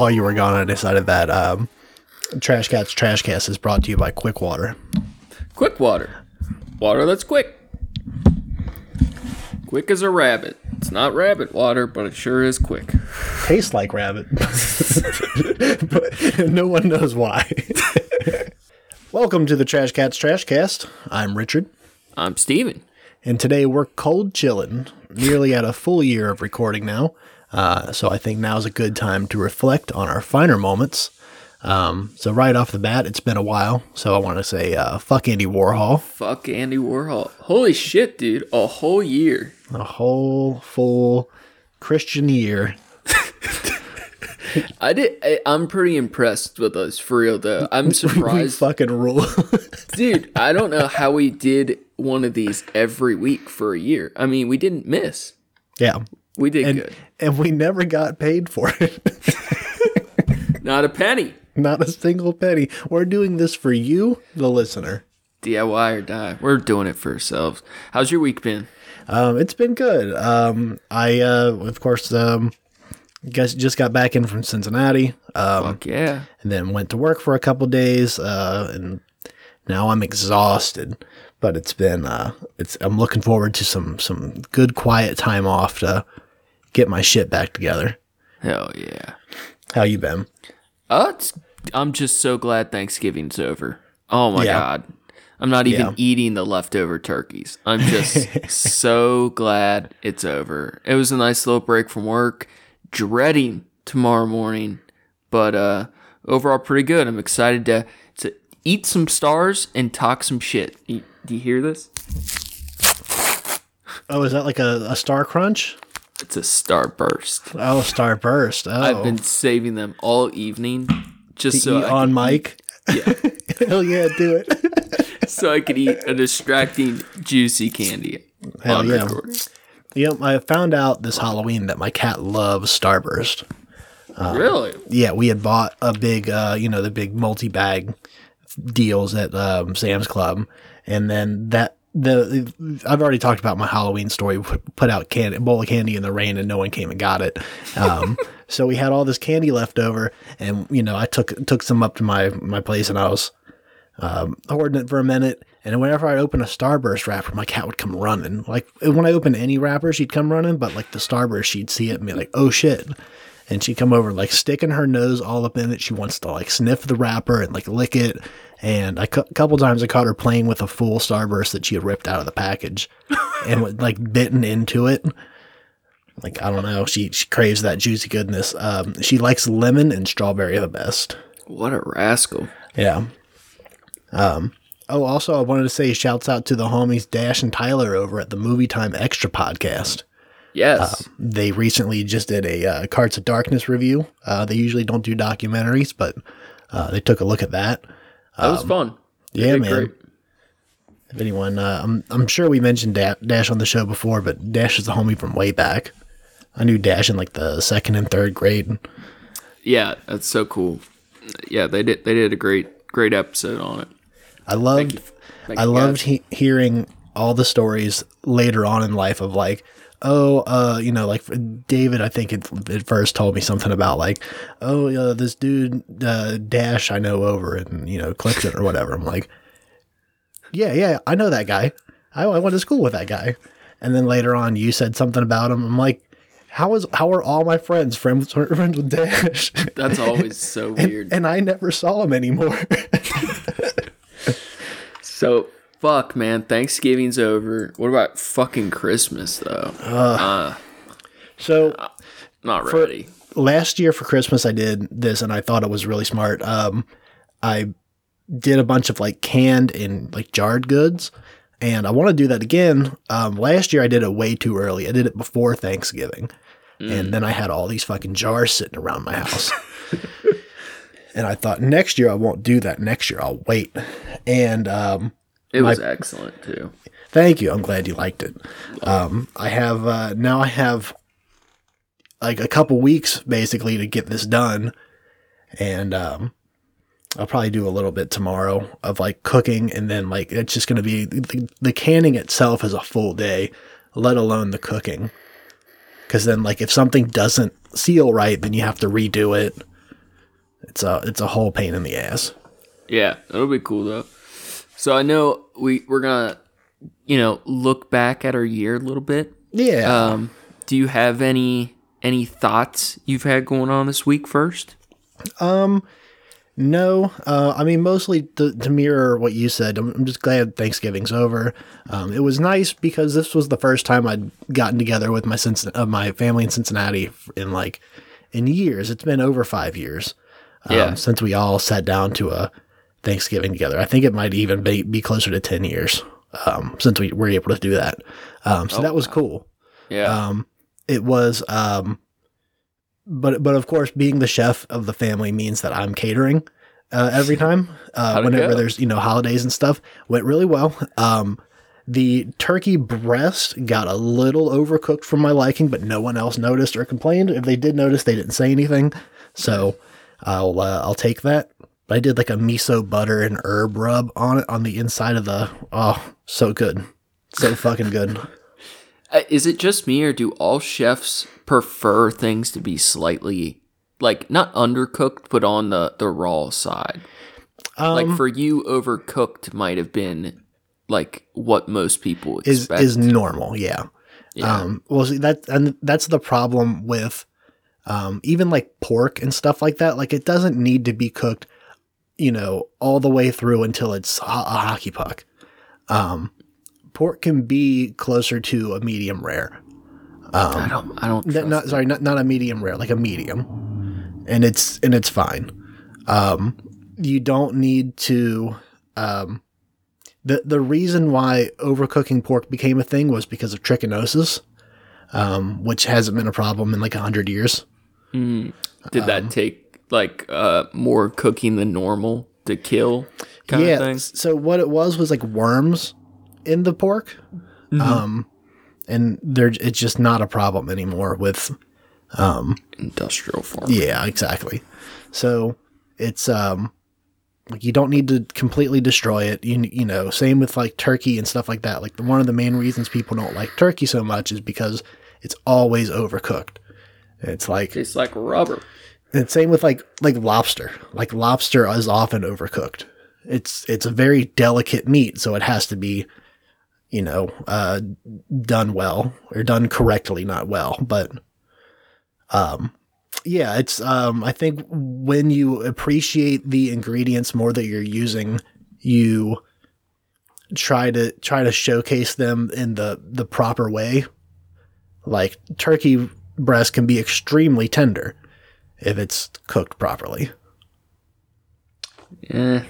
while you were gone, I decided that um, Trash Cats Trash Cast is brought to you by Quick Water. Quick water. Water that's quick. Quick as a rabbit. It's not rabbit water, but it sure is quick. Tastes like rabbit, but no one knows why. Welcome to the Trash Cats Trash Cast. I'm Richard, I'm Steven. and today we're cold chilling, nearly at a full year of recording now. Uh, so I think now's a good time to reflect on our finer moments. Um, so right off the bat, it's been a while, so I want to say uh, fuck Andy Warhol. Fuck Andy Warhol. Holy shit, dude. A whole year. A whole full Christian year. I did. I, I'm pretty impressed with us for real, though. I'm surprised, fucking rule. dude. I don't know how we did one of these every week for a year. I mean, we didn't miss. yeah. We did And, good. And we never got paid for it. Not a penny. Not a single penny. We're doing this for you, the listener. DIY or die. We're doing it for ourselves. How's your week been? Um, it's been good. Um, I, uh, of course, um, guys just got back in from Cincinnati, um, Fuck yeah. and then went to work for a couple days, uh, and now I'm exhausted. But it's been, uh, it's. I'm looking forward to some some good quiet time off to get my shit back together. Hell yeah. How you been? Uh, it's, I'm just so glad Thanksgiving's over. Oh my Yeah. god. I'm not even Yeah. eating the leftover turkeys. I'm just so glad it's over. It was a nice little break from work. Dreading tomorrow morning, but uh overall pretty good. I'm excited to to eat some stars and talk some shit. You- do you hear this? Oh, is that like a, a Star Crunch? It's a starburst. Oh, Star Burst. Oh, I've been saving them all evening just so eat I, on mic. yeah, Hell yeah, do it. so I could eat a distracting juicy candy. Hell yeah. recording. Know, I found out this Halloween that my cat loves Starburst. really? Yeah, we had bought a big, uh, you know, the big multi bag deals at um, Sam's Club, and then that the I've already talked about my Halloween story. Put, out can, a bowl of candy in the rain, and no one came and got it. Um, so we had all this candy left over, and you know, I took took some up to my my place, and I was um, hoarding it for a minute. And whenever I open a Starburst wrapper, my cat would come running. Like when I open any wrapper, she'd come running, but like the Starburst, she'd see it and be like, "Oh shit!" And she'd come over, like sticking her nose all up in it. She wants to like sniff the wrapper and like lick it. And a cou- couple times I caught her playing with a full Starburst that she had ripped out of the package and like bitten into it. Like I don't know, she she craves that juicy goodness. Um, she likes lemon and strawberry the best. What a rascal. Yeah. Um. Oh, also, I wanted to say shouts out to the homies Dash and Tyler over at the Movie Time Extra podcast. Yes. They recently just did a uh, Cards of Darkness review. Uh, they usually don't do documentaries, but uh, they took a look at that. that was fun. They um, yeah, man. great. If anyone, uh, I'm I'm sure we mentioned da- Dash on the show before, but Dash is a homie from way back. I knew Dash in like the second and third grade. Yeah, that's so cool. Yeah, they did they did a great great episode on it. I loved Thank I you, loved he- hearing all the stories later on in life of like, oh, uh, you know, like David, I think it, it first told me something about like, oh, uh, this dude uh, Dash I know over and you know Clifton or whatever. I'm like, yeah, yeah, I know that guy. I, I went to school with that guy. And then later on, you said something about him. I'm like, how is how are all my friends friends friends with Dash? That's always so and, weird. and I never saw him anymore. so fuck man, Thanksgiving's over. What about fucking Christmas though? so Not ready. last year for Christmas I did this and I thought it was really smart. Um, I did a bunch of like canned and like jarred goods, and I want to do that again. Um, last year I did it way too early. I did it before Thanksgiving, and then I had all these fucking jars sitting around my house. and I thought next year I won't do that. Next year I'll wait. And um, It was excellent too. Thank you. I'm glad you liked it. Um, I have uh, now. I have like a couple weeks basically to get this done, and um, I'll probably do a little bit tomorrow of like cooking, and then like it's just gonna be the, the canning itself is a full day, let alone the cooking. Because then, like, if something doesn't seal right, then you have to redo it. it's a it's a whole pain in the ass. Yeah, that'll be cool though. So I know we we're gonna, you know, look back at our year a little bit. Yeah. Um, do you have any any thoughts you've had going on this week first? Um, No, uh, I mean mostly to, to mirror what you said. I'm, I'm just glad Thanksgiving's over. Um, it was nice because this was the first time I'd gotten together with my Cincin- uh, my family in Cincinnati in like in years. It's been over five years um, Yeah. since we all sat down to a Thanksgiving together. I think it might even be, be closer to ten years um, since we were able to do that. Um, so that was cool. Yeah. Um, it was, um, but but of course, being the chef of the family means that I'm catering uh, every time. Uh, whenever there's you know holidays and stuff, went really well. Um, the turkey breast got a little overcooked for my liking, but no one else noticed or complained. If they did notice, they didn't say anything. So I'll uh, I'll take that. But I did like a miso butter and herb rub on it on the inside of the. Oh, so good, so fucking good. Uh, Is it just me, or do all chefs prefer things to be slightly, like not undercooked, but on the the raw side? Um, like for you, overcooked might have been like what most people is expect. is normal. Yeah. Yeah. Um, well, see that and that's the problem with um, even like pork and stuff like that. Like it doesn't need to be cooked, you know, all the way through until it's a, a hockey puck. Um, pork can be closer to a medium rare. Um, I don't. I don't. N- not sorry, not not a medium rare, like a medium, and it's and it's fine. Um, you don't need to. Um, the the reason why overcooking pork became a thing was because of trichinosis, um, which hasn't been a problem in like a hundred years. Did um, that take like uh more cooking than normal to kill? Kind yeah. of thing. So what it was was like worms in the pork, Mm-hmm. um, and they're it's just not a problem anymore with Industrial farm. Yeah, exactly. So it's um like you don't need to completely destroy it. You you know, same with like turkey and stuff like that. Like one of the main reasons people don't like turkey so much is because it's always overcooked. It's like Tastes like rubber. And same with like like lobster. Like lobster is often overcooked. It's it's a very delicate meat, so it has to be, you know, uh, done well or done correctly, not well. But, um, yeah, it's um, I think when you appreciate the ingredients more that you're using, you try to try to showcase them in the the proper way. Like turkey breast can be extremely tender if it's cooked properly. Yeah.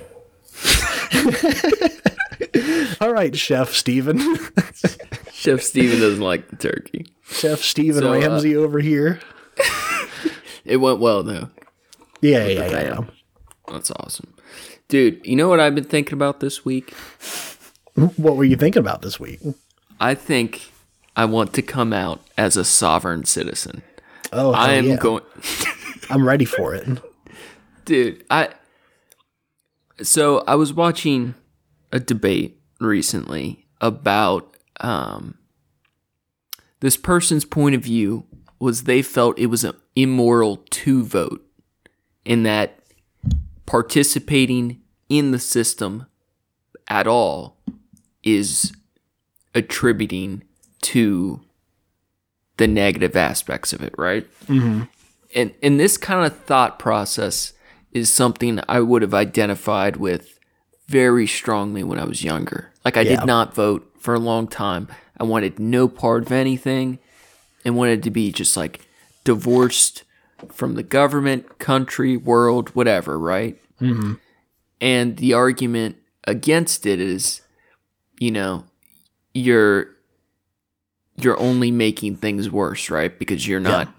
All right, Chef Steven. Chef Steven doesn't like the turkey. Chef Steven So, uh, Ramsay over here. It went well though. Yeah, yeah, yeah, yeah. That's awesome. Dude, you know what I've been thinking about this week? What were you thinking about this week? I think I want to come out as a sovereign citizen. Oh, I hell am yeah. going I'm ready for it. dude i so i was watching a debate recently about um this person's point of view was they felt it was an immoral to vote in that participating in the system at all is attributing to the negative aspects of it right and and this kind of thought process is something I would have identified with very strongly when I was younger. Like I Yeah. did not vote for a long time. I wanted no part of anything and wanted to be just like divorced from the government, country, world, whatever, right? Mm-hmm. And the argument against it is, you know, you're you're only making things worse, right? Because you're not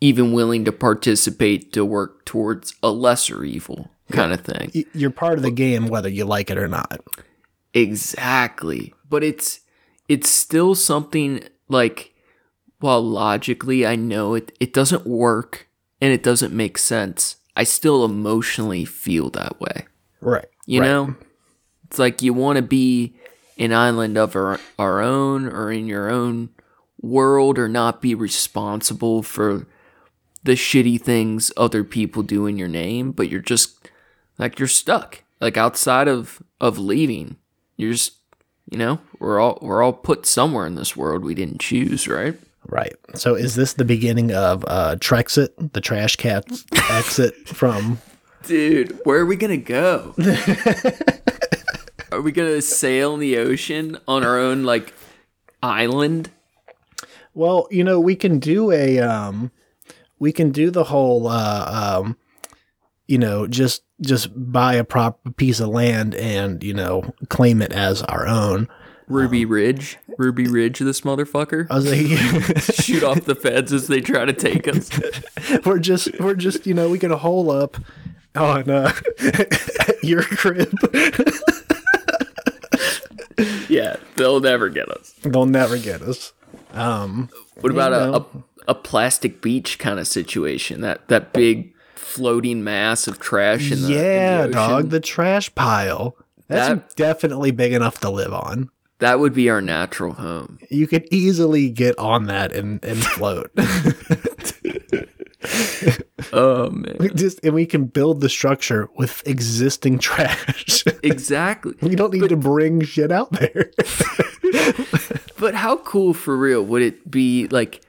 even willing to participate to work towards a lesser evil kind of thing. You're part of the game whether you like it or not. Exactly. But it's it's still something like while logically I know it it doesn't work and it doesn't make sense. I still emotionally feel that way. Right. You right. know? It's like you want to be an island of our, our own or in your own world or not be responsible for the shitty things other people do in your name, but you're just like you're stuck. Like outside of of leaving, you're just you know we're all we're all put somewhere in this world we didn't choose, right? Right. So is this the beginning of uh Trexit, the trash cat exit from Dude, where are we gonna go? are we gonna sail in the ocean on our own like island? Well, you know, we can do a um we can do the whole uh um you know, just just buy a prop piece of land and, you know, claim it as our own. Ruby Ridge, Ruby Ridge, this motherfucker. I was like Shoot off the feds as they try to take us. we're just we're just, you know, we get a hole up on uh your crib. Yeah, they'll never get us. They'll never get us. Um What about a, a a plastic beach kind of situation? That that big floating mass of trash in the in the yeah, dog, the trash pile. That's That- definitely big enough to live on. That would be our natural home. You could easily get on that and, and float. Oh man, We just and we can build the structure with existing trash. exactly. we don't need to bring shit out there. But how cool for real would it be like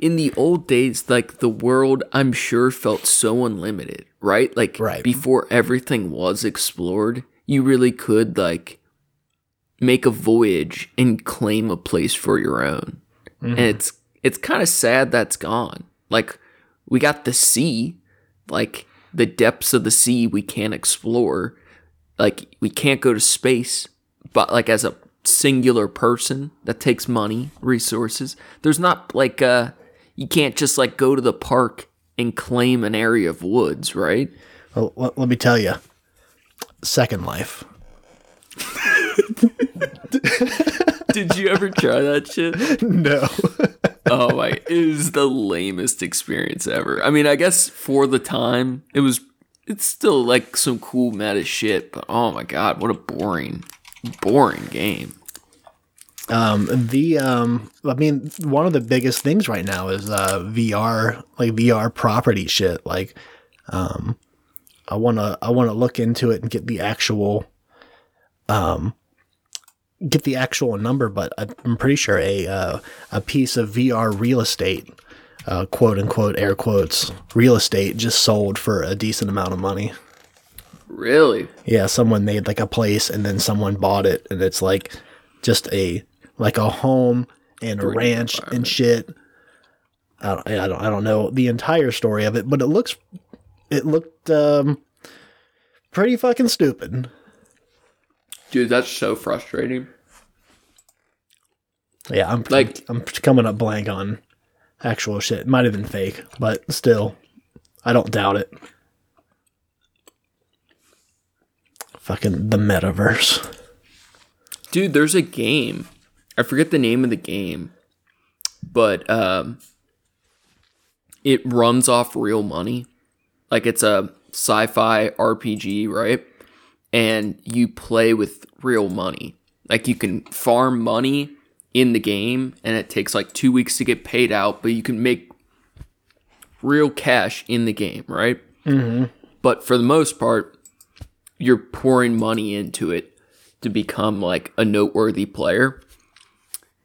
in the old days like the world I'm sure felt so unlimited, right? Like Right. before everything was explored, you really could like make a voyage and claim a place for your own. And it's it's kind of sad that's gone. Like we got the sea, like the depths of the sea we can't explore. Like we can't go to space, but like as a singular person that takes money, resources. There's not like uh you can't just like go to the park and claim an area of woods, right? well, let, me tell you. Second Life. Did you ever try that shit? No. Oh my, it is the lamest experience ever. I mean, I guess for the time, it was it's still like some cool meta shit, but oh my god, what a boring boring game. Um, the um, I mean, one of the biggest things right now is uh, VR, like VR property shit. Like, um, I wanna I wanna look into it and get the actual, um, get the actual number. But I'm pretty sure a uh, a piece of VR real estate, uh, quote unquote air quotes real estate, just sold for a decent amount of money. Really? Yeah, someone made like a place and then someone bought it and it's like just a like a home and a ranch and shit. I don't, I don't I don't know the entire story of it, but it looks it looked um pretty fucking stupid. Dude, that's so frustrating. Yeah, I'm Like- I'm coming up blank on actual shit. It might have been fake, but still I don't doubt it. Fucking the metaverse. Dude, there's a game. I forget the name of the game, but um, it runs off real money. Like it's a sci-fi RPG, right? And you play with real money. Like you can farm money in the game, and it takes like two weeks to get paid out, but you can make real cash in the game, right? Mm-hmm. But for the most part, you're pouring money into it to become like a noteworthy player.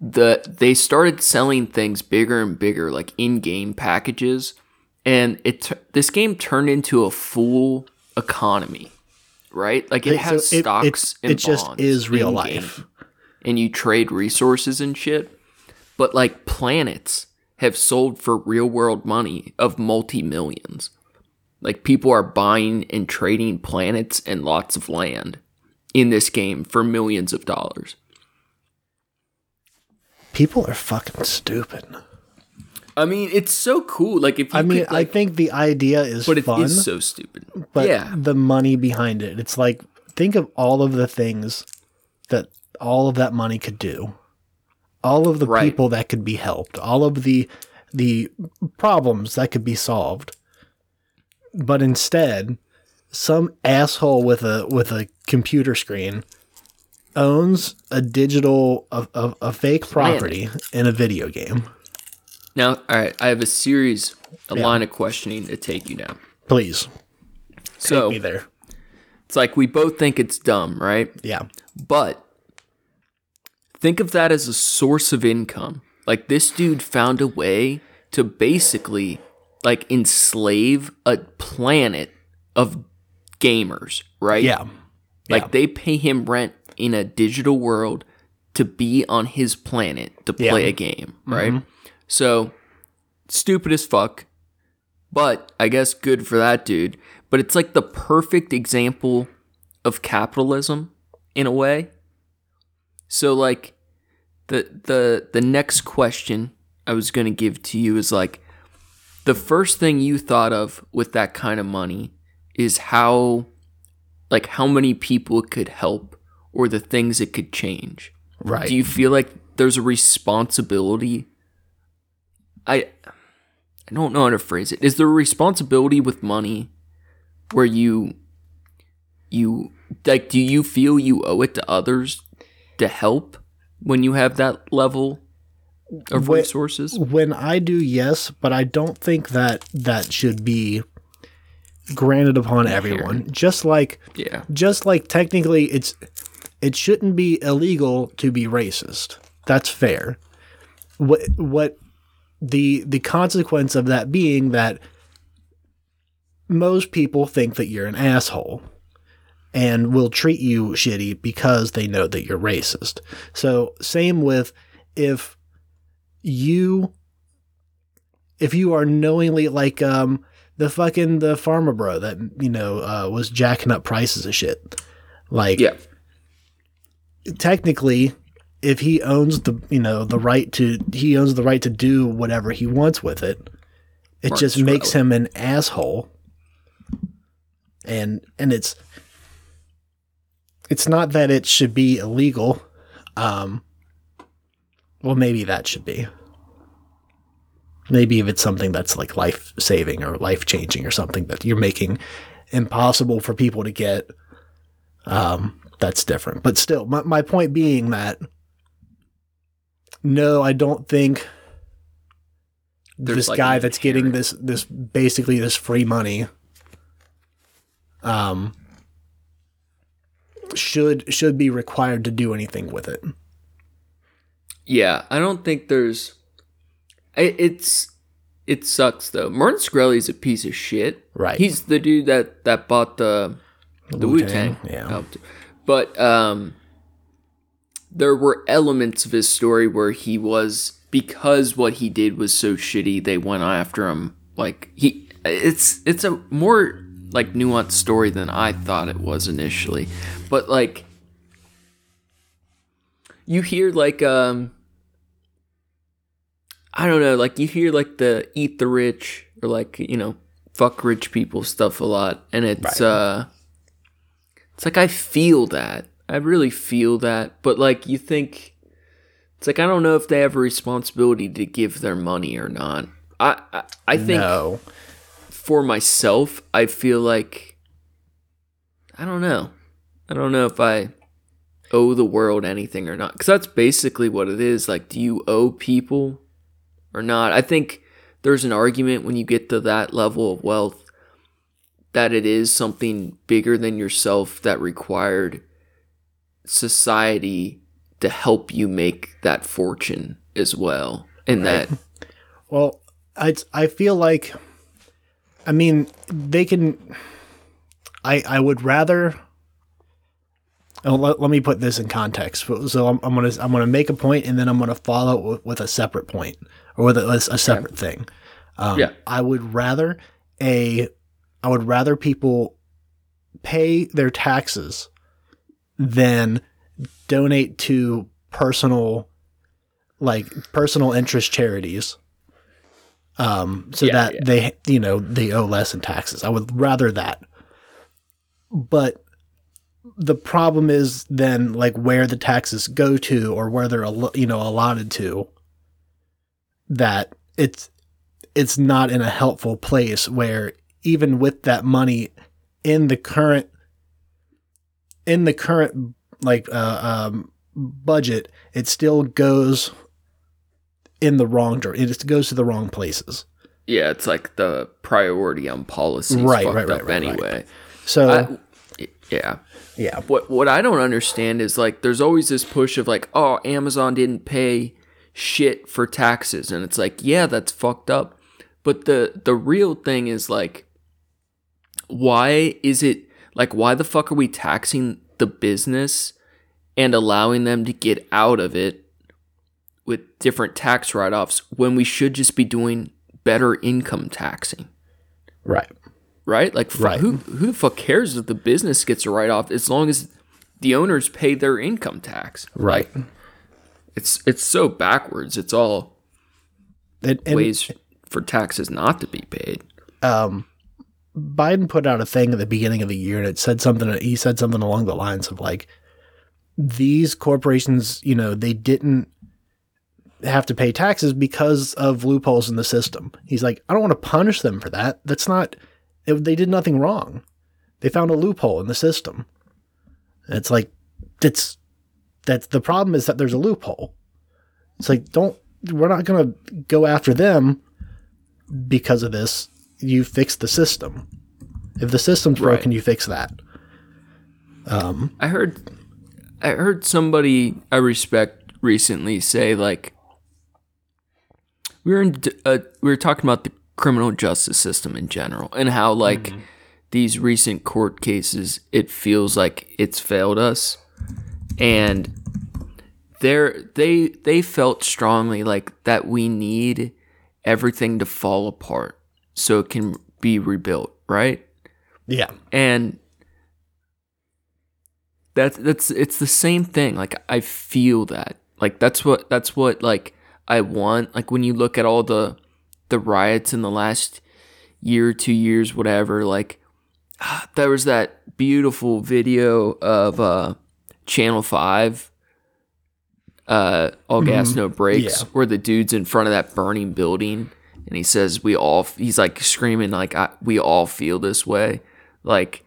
The they started selling things bigger and bigger, like in-game packages, and it this game turned into a full economy, right? Like it So has it- stocks it- and it just is real life. and you trade resources and shit. But like planets have sold for real world money of multi millions. Like people are buying and trading planets and lots of land in this game for millions of dollars. People are fucking stupid. I mean, it's so cool. Like if you I mean, could, like, I think the idea is but it is fun, so stupid. but yeah, the money behind it, it's like think of all of the things that all of that money could do, all of the Right. people that could be helped, all of the the problems that could be solved. But instead, some asshole with a with a computer screen owns a digital a, a, a fake property in a video game. Now, all right, I have a series, a Yeah. line of questioning to take you down. Please So be there. it's like we both think it's dumb, right? Yeah. But think of that as a source of income. Like this dude found a way to basically like enslave a planet of gamers, right? Yeah. Like Yeah. they pay him rent in a digital world to be on his planet to play Yeah. a game, right? Mm-hmm. So stupid as fuck, but I guess good for that dude. But it's like the perfect example of capitalism in a way. So like the the the next question I was going to give to you is like the first thing you thought of with that kind of money is how like how many people it could help or the things it could change. Right. Do you feel like there's a responsibility? I I don't know how to phrase it. Is there a responsibility with money where you you like do you feel you owe it to others to help when you have that level of Wh- resources? when I do, yes, but I don't think that that should be granted upon everyone. Just like Yeah. just like technically it's it shouldn't be illegal to be racist. That's fair. What what the the consequence of that being that most people think that you're an asshole and will treat you shitty because they know that you're racist. So same with if you if you are knowingly like um the fucking the pharma bro that you know uh, was jacking up prices of shit like Yeah. Technically if he owns the you know the right to he owns the right to do whatever he wants with it it just makes him an asshole. And and it's it's not that it should be illegal um well maybe that should be. Maybe if it's something that's like life saving or life changing or something that you're making impossible for people to get um that's different but still my, my point being that no i don't think There's this like guy that's getting this this basically this free money um should should be required to do anything with it Yeah, I don't think there's. It, it's it sucks though. Martin Shkreli's a piece of shit. Right. He's the dude that that bought the the Wu Tang. yeah. But um, there were elements of his story where he was because what he did was so shitty. They went after him. Like he, it's it's a more like nuanced story than I thought it was initially. But like you hear like um I don't know, like you hear like the eat the rich or like, you know, fuck rich people stuff a lot and it's Right. uh it's like I feel that. I really feel that, but like you think it's like I don't know if they have a responsibility to give their money or not. I I, I think no for myself, I feel like I don't know. I don't know if I owe the world anything or not because that's basically what it is. Like, do you owe people or not? I think there's an argument when you get to that level of wealth that it is something bigger than yourself that required society to help you make that fortune as well. And that Well, I I feel like, I mean, they can. I I would rather. Oh, let, let me put this in context. So I'm, I'm gonna I'm gonna make a point and then I'm gonna follow with, with a separate point or with a, a separate thing. Um, Yeah. I would rather a I would rather people pay their taxes than donate to personal like personal interest charities um so Yeah, that yeah. they you know they owe less in taxes i would rather that but the problem is then like where the taxes go to or where they're you know allotted to that it's it's not in a helpful place where even with that money in the current in the current like uh, um, budget it still goes in the wrong direction. It goes to the wrong places. Yeah, it's like the priority on policy Right, fucked right, right, up right, right. anyway. So I, yeah. yeah, What what I don't understand is like there's always this push of like, oh, Amazon didn't pay shit for taxes, and it's like, yeah, that's fucked up. But the the real thing is like, why is it like why the fuck are we taxing the business and allowing them to get out of it with different tax write offs when we should just be doing better income taxing? right. right? Like, fu- Right. who who the fuck cares if the business gets a write off as long as the owners pay their income tax? Right. It's it's so backwards. It's all And, and ways for taxes not to be paid. um, Biden put out a thing at the beginning of the year, and it said something. He said something along the lines of like, these corporations, you know, they didn't have to pay taxes because of loopholes in the system. He's like, I don't want to punish them for that. That's not. they did nothing wrong. They found a loophole in the system. It's like, it's that's the problem is that there's a loophole. It's like, don't. We're not going to go after them because of this, you fix the system. If the system's Right. broken, you fix that. Um, I heard I heard somebody I respect recently say like we were in uh, we were talking about the criminal justice system in general and how like these recent court cases it feels like it's failed us and they they they felt strongly like that we need everything to fall apart so it can be rebuilt right? Yeah. and that's that's it's the same thing. Like i feel that. Like that's what that's what like i want. Like when you look at all the the riots in the last year two years whatever like ah, there was that beautiful video of uh channel 5 uh all gas no brakes Yeah. where the dude's in front of that burning building and he says we all he's like screaming like I, we all feel this way. Like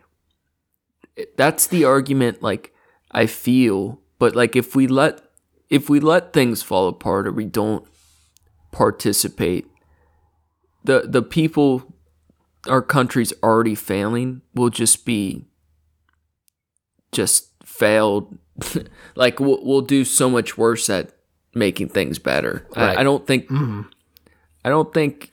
that's the argument like i feel. But like if we let if we let things fall apart or we don't participate the the people our country's already failing will just be just failed. Like we'll, we'll do so much worse at making things better. Right. I, I don't think mm-hmm. I don't think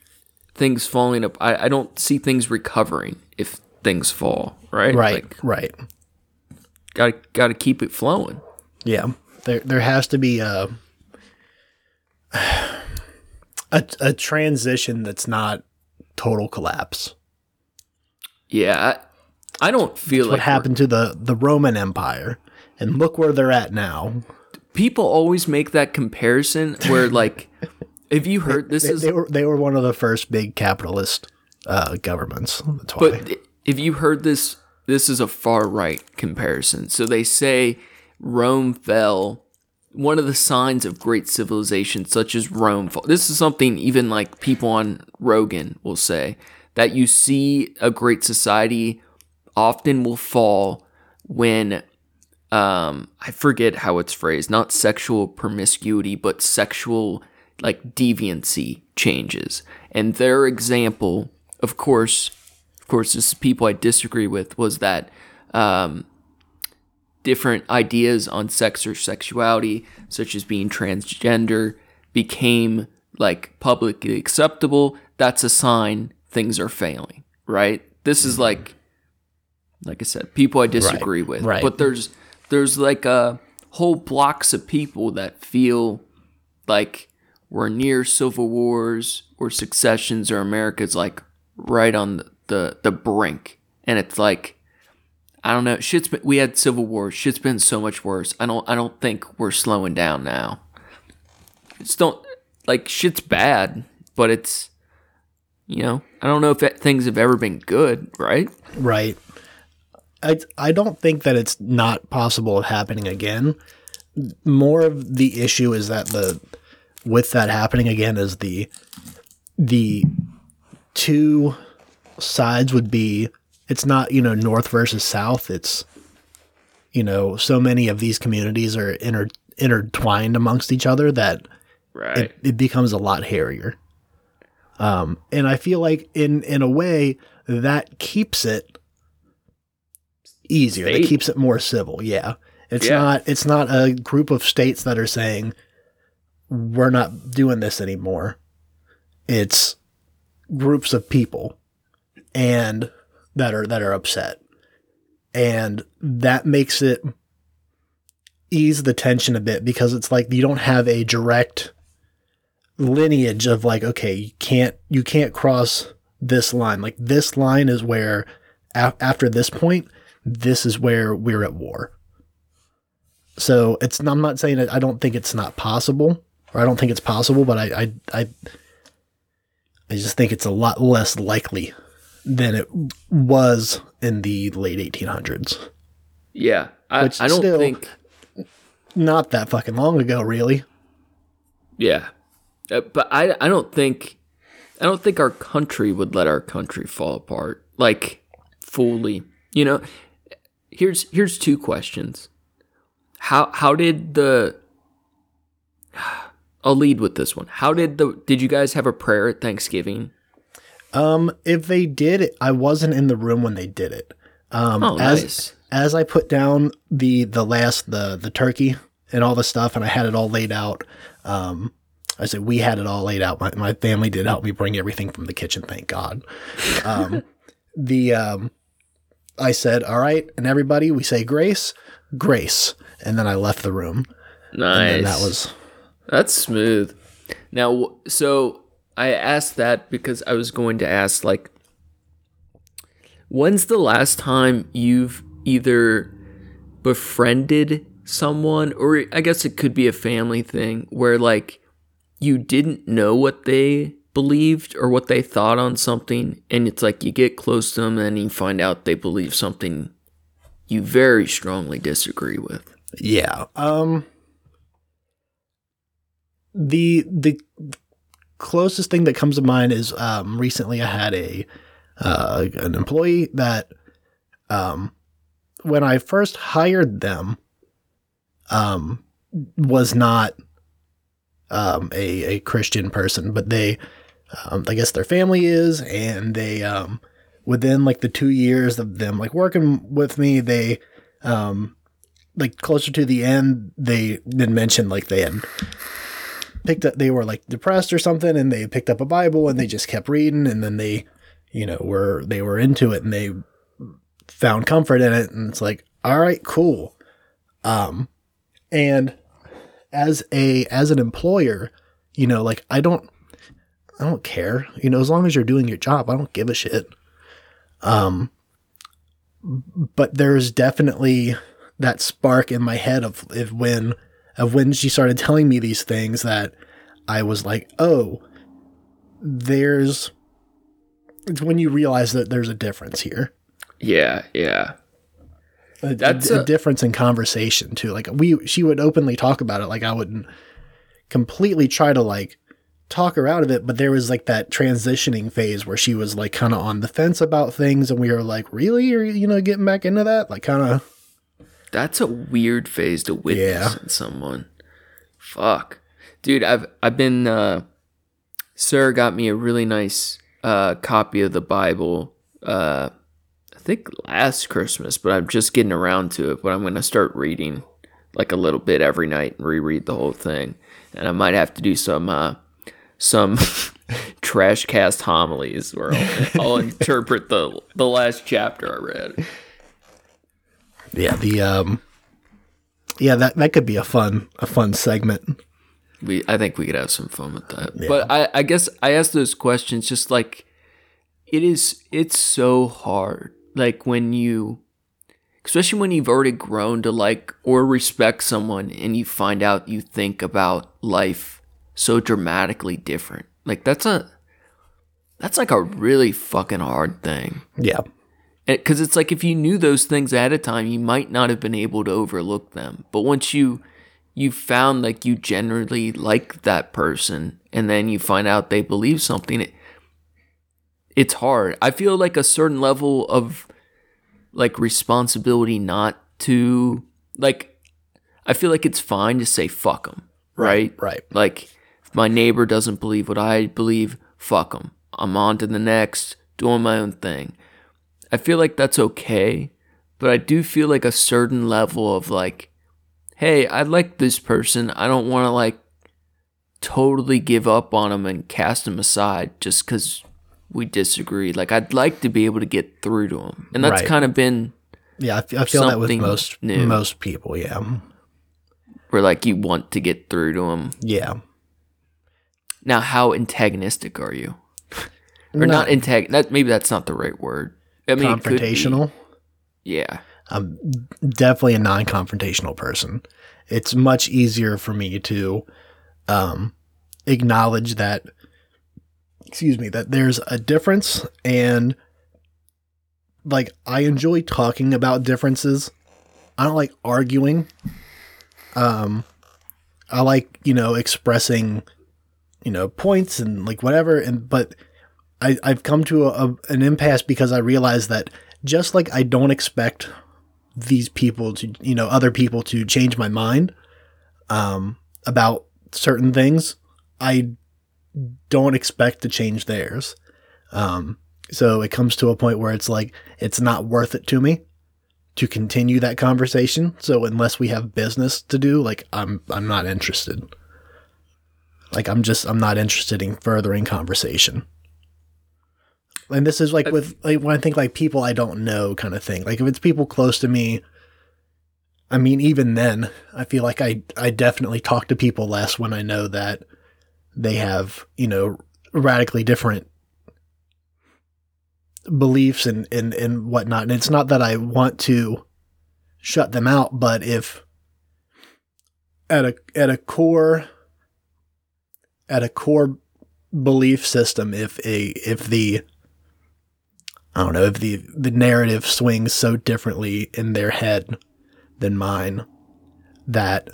things falling up I, I don't see things recovering if things fall right Right. like right. gotta gotta keep it flowing Yeah. There there has to be a a, a transition that's not total collapse. yeah i, I don't feel What like we're- happened to the the Roman Empire? And look where they're at now. people always make that comparison where like have you heard this They, is they were they were one of the first big capitalist uh, governments. But if you heard this, this is a far right comparison. So they say Rome fell. One of the signs of great civilization, such as Rome, fall. This is something even like people on Rogan will say that you see a great society often will fall when um I forget how it's phrased, not sexual promiscuity, but sexual like deviancy changes. And their example, of course, of course, this is people I disagree with, was that um, different ideas on sex or sexuality, such as being transgender, became like publicly acceptable. That's a sign things are failing, right? This is like, like I said, people I disagree with. right. But there's there's like uh, whole blocks of people that feel like we're near civil wars or successions or America's like right on the, the, the brink. And it's like, I don't know. Shit's been, we had civil wars. Shit's been so much worse. I don't, I don't think we're slowing down now. Just don't like shit's bad, but it's, you know, I don't know if things have ever been good, right? Right. I I don't think that it's not possible of happening again. More of the issue is that the with that happening again is the the two sides would be it's not, you know, north versus south, it's you know, so many of these communities are inter, intertwined amongst each other that Right. it, it becomes a lot hairier. Um, and I feel like in in a way that keeps it easier. That keeps it more civil. Yeah, it's Yeah. not it's not a group of states that are saying we're not doing this anymore. It's groups of people and that are that are upset, and that makes it ease the tension a bit because it's like you don't have a direct lineage of like okay you can't you can't cross this line. Like this line is where a- after this point this is where we're at war. So it's i'm not saying i don't think it's not possible or i don't think it's possible but i i i, I just think it's a lot less likely than it was in the late 1800s Yeah. I, Which I don't still- think. not that fucking long ago really Yeah. Uh, but I I don't think I don't think our country would let our country fall apart like fully. You know, here's here's two questions. How how did the I'll lead with this one. How did the did you guys have a prayer at Thanksgiving? Um, if they did I wasn't in the room when they did it. Um, Oh, as nice. as I put down the the last the the turkey and all the stuff, and I had it all laid out. Um, I said we had it all laid out. My my family did help me bring everything from the kitchen. Thank God. Um, the um, I said, all right, and everybody, we say grace, grace, and then I left the room. Nice. And that was That's smooth. Now, so I asked that because I was going to ask, like, when's the last time you've either befriended someone, or I guess it could be a family thing, where, like, you didn't know what they believed or what they thought on something, and it's like you get close to them and you find out they believe something you very strongly disagree with. Yeah. Um the the closest thing that comes to mind is um recently I had a uh an employee that um when I first hired them um was not um a a Christian person, but they um I guess their family is and they um within like the 2 years of them like working with me they um like closer to the end, they did mention like they had picked up, they were like depressed or something, and they picked up a Bible and they just kept reading, and then they, you know, were they were into it and they found comfort in it, and it's like, all right, cool. Um, and as a as an employer, you know, like I don't, I don't care, you know, as long as you're doing your job, I don't give a shit. Um, but there's definitely that spark in my head of, of when of when she started telling me these things that I was like, oh, there's it's when you realize that there's a difference here. Yeah, yeah. A, That's a, a a- difference in conversation too. Like we she would openly talk about it. Like I wouldn't completely try to like talk her out of it, but there was like that transitioning phase where she was like kind of on the fence about things and we were like, Really? Are you, you know, getting back into that? Like kind of That's a weird phase to witness Yeah. in someone. Fuck. Dude, I've I've been uh Sarah got me a really nice uh copy of the Bible uh I think last Christmas, but I'm just getting around to it, but I'm going to start reading like a little bit every night and reread the whole thing. And I might have to do some uh some trash cast homilies where I'll, I'll interpret the the last chapter I read. Yeah, the um Yeah, that that could be a fun a fun segment. We, I think we could have some fun with that. But I, I guess I ask those questions just like it is. It's so hard. Like when you, especially when you've already grown to like or respect someone, and you find out you think about life so dramatically different. Like that's a, that's like a really fucking hard thing. Yeah. Because it's like if you knew those things ahead of time, you might not have been able to overlook them. But once you you found like you generally like that person, and then you find out they believe something, it, it's hard. I feel like a certain level of like responsibility not to like. I feel like it's fine to say fuck them, right? Right. Like if my neighbor doesn't believe what I believe, fuck them. I'm on to the next, doing my own thing. I feel like that's okay, but I do feel like a certain level of like, hey, I like this person. I don't want to like totally give up on them and cast them aside just because we disagree. Like, I'd like to be able to get through to them. And that's Right. kind of been Yeah, I feel that with most new. most people. Yeah, where like you want to get through to them. yeah. Now, how antagonistic are you? Or not antag? That maybe that's not the right word. I mean, it could be. confrontational. Yeah, I'm definitely a non-confrontational person. It's much easier for me to um, acknowledge that. Excuse me, that there's a difference, and like I enjoy talking about differences. I don't like arguing. Um, I like you know expressing, you know, points and like whatever, and but I I've come to a, a an impasse because I realize that just like I don't expect these people to you know other people to change my mind um, about certain things i don't expect to change theirs. Um, so it comes to a point where it's like it's not worth it to me to continue that conversation. So unless we have business to do like i'm i'm not interested. Like i'm just i'm not interested in furthering conversation and this is like with like when I think like people I don't know kind of thing. Like if it's people close to me, I mean even then, I feel like I I definitely talk to people less when I know that they have, you know, radically different beliefs and and and whatnot. And it's not that I want to shut them out, but if at a at a core at a core belief system, if a if the I don't know if the the narrative swings so differently in their head than mine that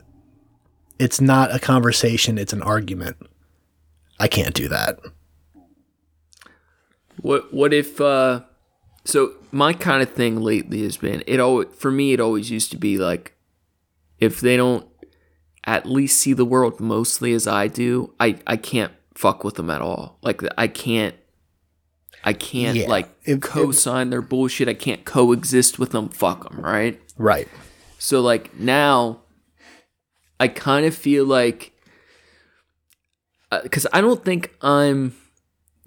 it's not a conversation, it's an argument. I can't do that. What what if uh so my kind of thing lately has been it always for me it always used to be like if they don't at least see the world mostly as I do, I I can't fuck with them at all. Like I can't I can't Yeah. like co-sign their bullshit. I can't coexist with them. Fuck them, right? Right. So like now, I kind of feel like uh, because I don't think I'm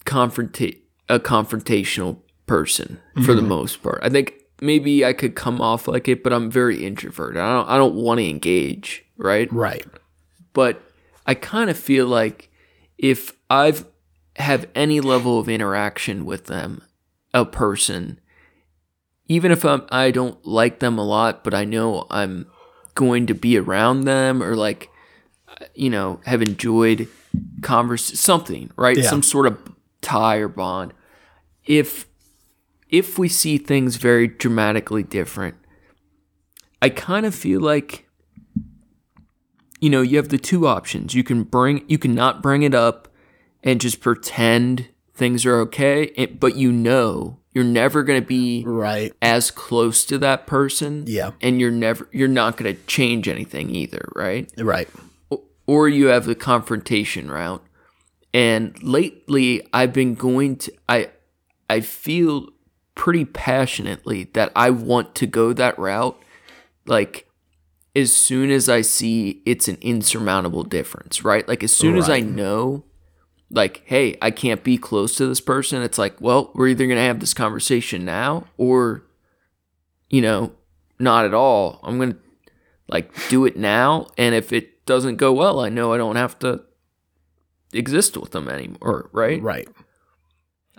confronta- a confrontational person for the mm-hmm. most part. I think maybe I could come off like it, but I'm very introverted. I don't I don't want to engage, right? Right. but I kind of feel like if I've have any level of interaction with them, a person, even if I'm I don't like them a lot, but I know I'm going to be around them or like you know have enjoyed converse something right? Yeah. some sort of tie or bond. If if we see things very dramatically different i kind of feel like you know you have the two options. You can bring you can not bring it up and just pretend things are okay but you know you're never going to be Right. as close to that person Yeah. and you're never you're not going to change anything either right Right. or you have the confrontation route. And lately I've been going to I I feel pretty passionately that I want to go that route like as soon as I see it's an insurmountable difference, right? Like as soon as I know like hey, I can't be close to this person, it's like, well, we're either going to have this conversation now or you know, not at all. I'm going to like do it now and if it doesn't go well i know i don't have to exist with them anymore right Right.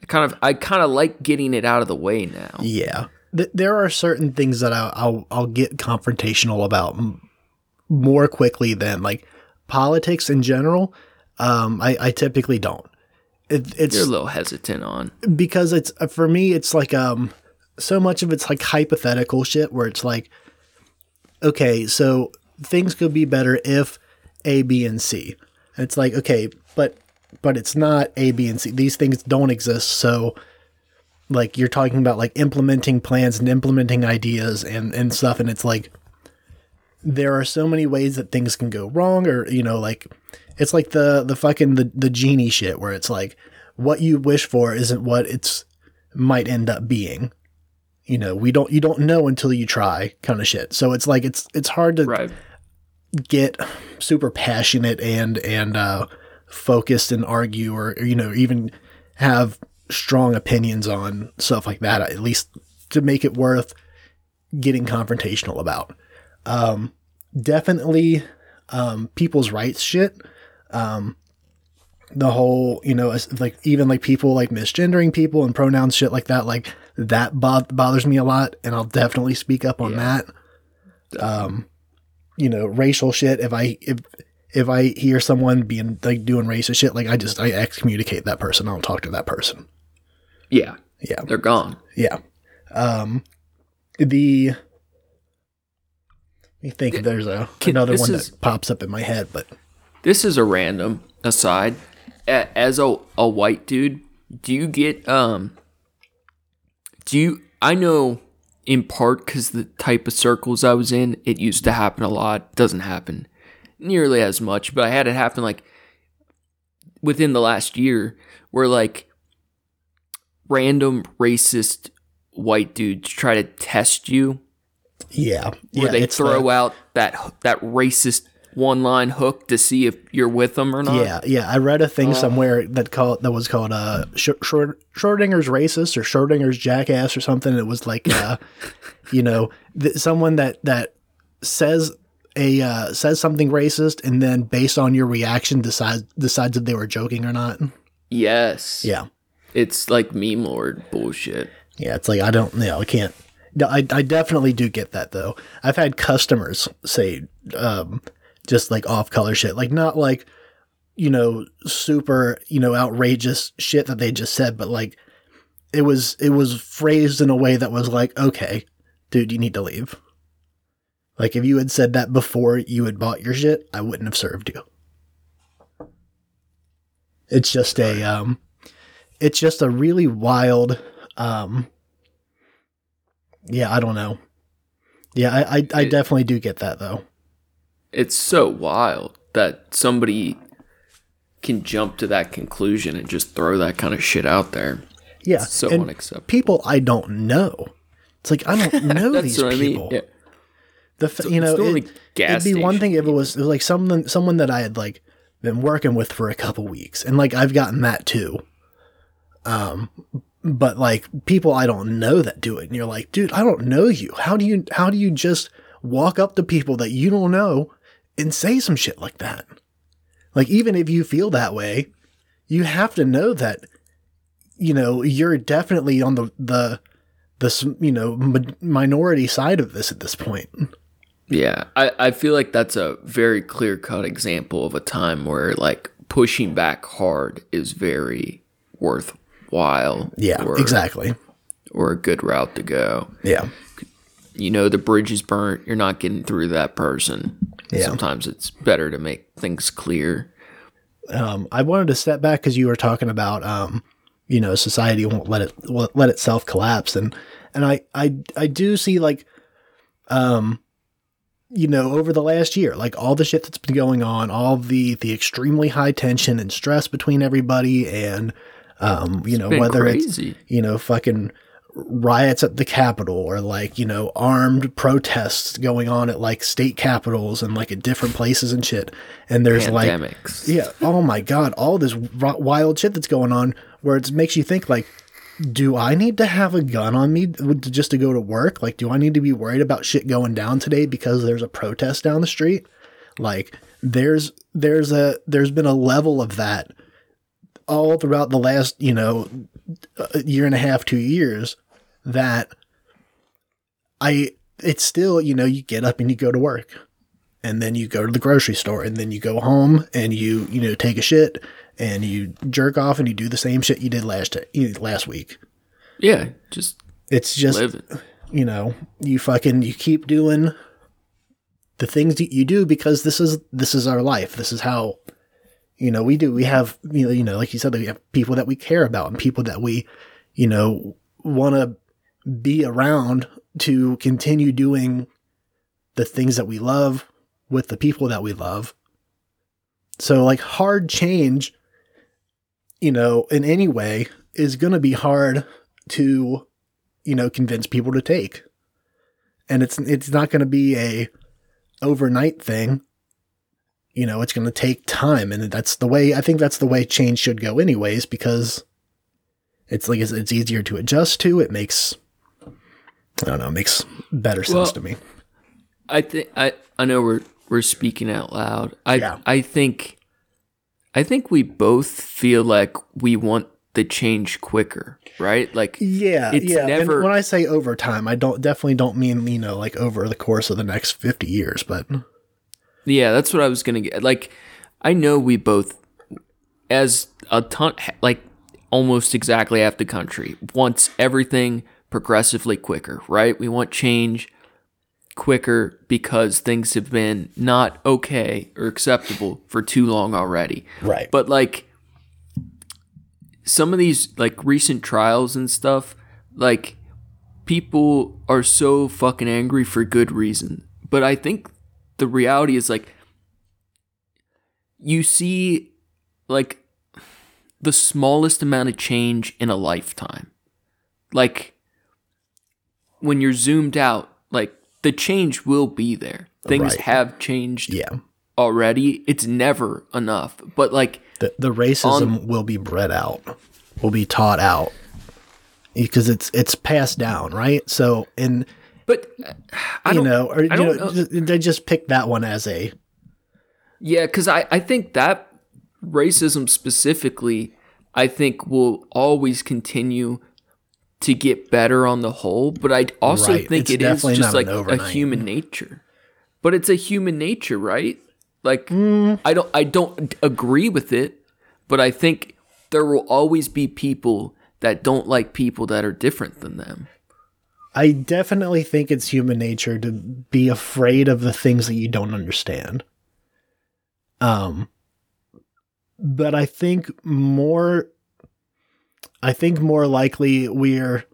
i kind of i kind of like getting it out of the way now Yeah. Th- there are certain things that I'll, I'll I'll get confrontational about m- more quickly than like politics in general. Um, I, I typically don't. It, it's you're a little hesitant on. Because it's uh, for me it's like um so much of it's like hypothetical shit where it's like okay so things could be better if a b and c. And it's like okay but but it's not a b and c. These things don't exist. So like you're talking about like implementing plans and implementing ideas and and stuff. And it's like there are so many ways that things can go wrong or you know like it's like the the fucking the, the genie shit where it's like what you wish for isn't what it's might end up being. You know we don't you don't know until you try kind of shit. So it's like it's it's hard to Right. get super passionate and and uh focused and argue or, or, you know even have strong opinions on stuff like that at least to make it worth getting confrontational about. Um definitely um people's rights shit um the whole you know like even like people like misgendering people and pronouns shit like that like that bo- bothers me a lot and i'll definitely speak up on Yeah. that um you know racial shit if i if if i hear someone being like doing racist shit like i just i excommunicate that person i don't talk to that person Yeah. yeah They're gone. yeah um the let me think there's a Can- another one is- that pops up in my head but This is a random aside. As a, a white dude, do you get um do you I know in part cuz the type of circles I was in, it used to happen a lot. Doesn't happen nearly as much, but I had it happen like within the last year where like random racist white dudes try to test you yeah where yeah they throw out that that racist one line hook to see if you're with them or not. Yeah, yeah. I read a thing somewhere that called that was called uh Sch- Schrod- Schrodinger's racist or Schrodinger's jackass or something. It was like uh, you know, th- someone that that says a uh, says something racist and then based on your reaction decides decides if they were joking or not. Yes. Yeah, It's like meme lord bullshit. yeah. It's like I don't, you know, I can't. No, I I definitely do get that though. I've had customers say um just like off color shit, like not like you know super you know outrageous shit that they just said, but like it was it was phrased in a way that was like, okay, dude, you need to leave. Like if you had said that before you had bought your shit, I wouldn't have served you. It's just a um it's just a really wild um yeah, I don't know. Yeah, I I, I definitely do get that though. It's so wild that somebody can jump to that conclusion and just throw that kind of shit out there. Yeah. So and unacceptable. people I don't know. It's like I don't know That's these what I mean. people. Yeah. The f- you know, it's it, it'd be one thing if it was, it was like someone someone that I had like been working with for a couple weeks, and like I've gotten that too. Um, but like people I don't know that do it, and you're like, dude, I don't know you. How do you how do you just walk up to people that you don't know and say some shit like that? Like even if you feel that way, you have to know that you know you're definitely on the the the you know mi- minority side of this at this point. Yeah, I, I feel like that's a very clear cut example of a time where like pushing back hard is very worthwhile. Yeah, or, exactly. Or a good route to go. Yeah. You know, the bridge is burnt. You're not getting through that person. Yeah. Sometimes it's better to make things clear. Um, I wanted to step back because you were talking about, um, you know, society won't let it won't let itself collapse, and and I I I do see like, um, you know, over the last year, like all the shit that's been going on, all the the extremely high tension and stress between everybody, and um, you know, whether it's you know, fucking riots at the Capitol or like, you know, armed protests going on at like state capitals and like at different places and shit. And there's like, yeah, oh my God, all this wi- wild shit that's going on where it makes you think like, do I need to have a gun on me just to go to work? Like, do I need to be worried about shit going down today because there's a protest down the street? Like, there's there's a there's been a level of that all throughout the last you know year and a half, two years that I it's still you know you get up and you go to work and then you go to the grocery store and then you go home and you you know take a shit and you jerk off and you do the same shit you did last last week. Yeah, just It's just live it. you know you fucking you keep doing the things that you do because this is this is our life. This is how you know we do. We have you know you know like you said we have people that we care about and people that we you know want to be around to continue doing the things that we love with the people that we love. So, like, hard change, you know, in any way is going to be hard to, you know, convince people to take. And it's it's not going to be a overnight thing. You know, it's going to take time and that's the way I think that's the way change should go anyways because it's like it's, it's easier to adjust to. It makes I don't know, it makes better sense Well, to me. I think I I know we're we're speaking out loud. I Yeah. I think I think we both feel like we want the change quicker, right? Like Yeah, It's yeah. never- and when I say over time, I don't definitely don't mean you know like over the course of the next fifty years, but Yeah, that's what I was gonna get. Like, I know we both, as a ton, like almost exactly half the country wants everything progressively quicker, right? We want change quicker because things have been not okay or acceptable for too long already. right. But like some of these like recent trials and stuff, like people are so fucking angry for good reason. But I think the reality is like you see like the smallest amount of change in a lifetime. Like when you're zoomed out, like the change will be there. Things Right. have changed yeah, already. It's never enough. But like the the racism will be bred out, will be taught out because it's it's passed down, right? So and but I you don't know, or you know, know. they just pick that one as a Yeah, because I, I think that racism specifically, I think will always continue to get better on the whole. But I also Right. think It's it is just like a human nature. But it's a human nature, right? Like Mm. I don't I don't agree with it, but I think there will always be people that don't like people that are different than them. I definitely think it's human nature to be afraid of the things that you don't understand. Um but I think more I think more likely we're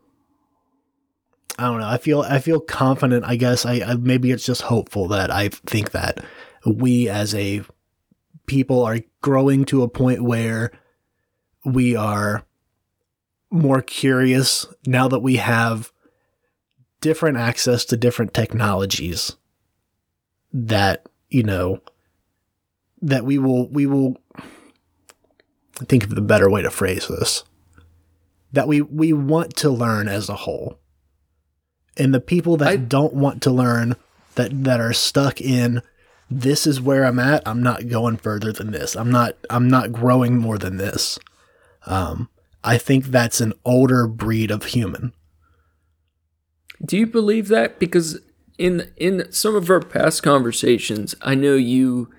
I don't know. I feel I feel confident, I guess. I, I maybe it's just hopeful that I think that we as a people are growing to a point where we are more curious now that we have different access to different technologies that you know that we will we will think of the better way to phrase this that we we want to learn as a whole and the people that I- don't want to learn that that are stuck in this is where I'm at I'm not going further than this I'm not I'm not growing more than this um I think that's an older breed of human Do you believe that? Because in in some of our past conversations, I know you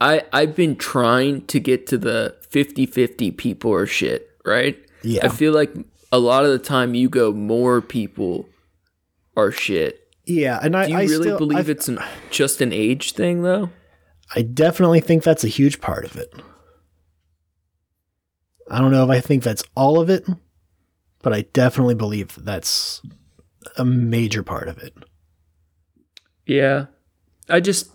I I've been trying to get to the 50-50 people or shit, right? Yeah. I feel like a lot of the time you go more people are shit. Yeah, and I, Do you I really still, believe I, it's an, just an age thing though? I definitely think that's a huge part of it. I don't know if I think that's all of it, but I definitely believe that's a major part of it. Yeah. I just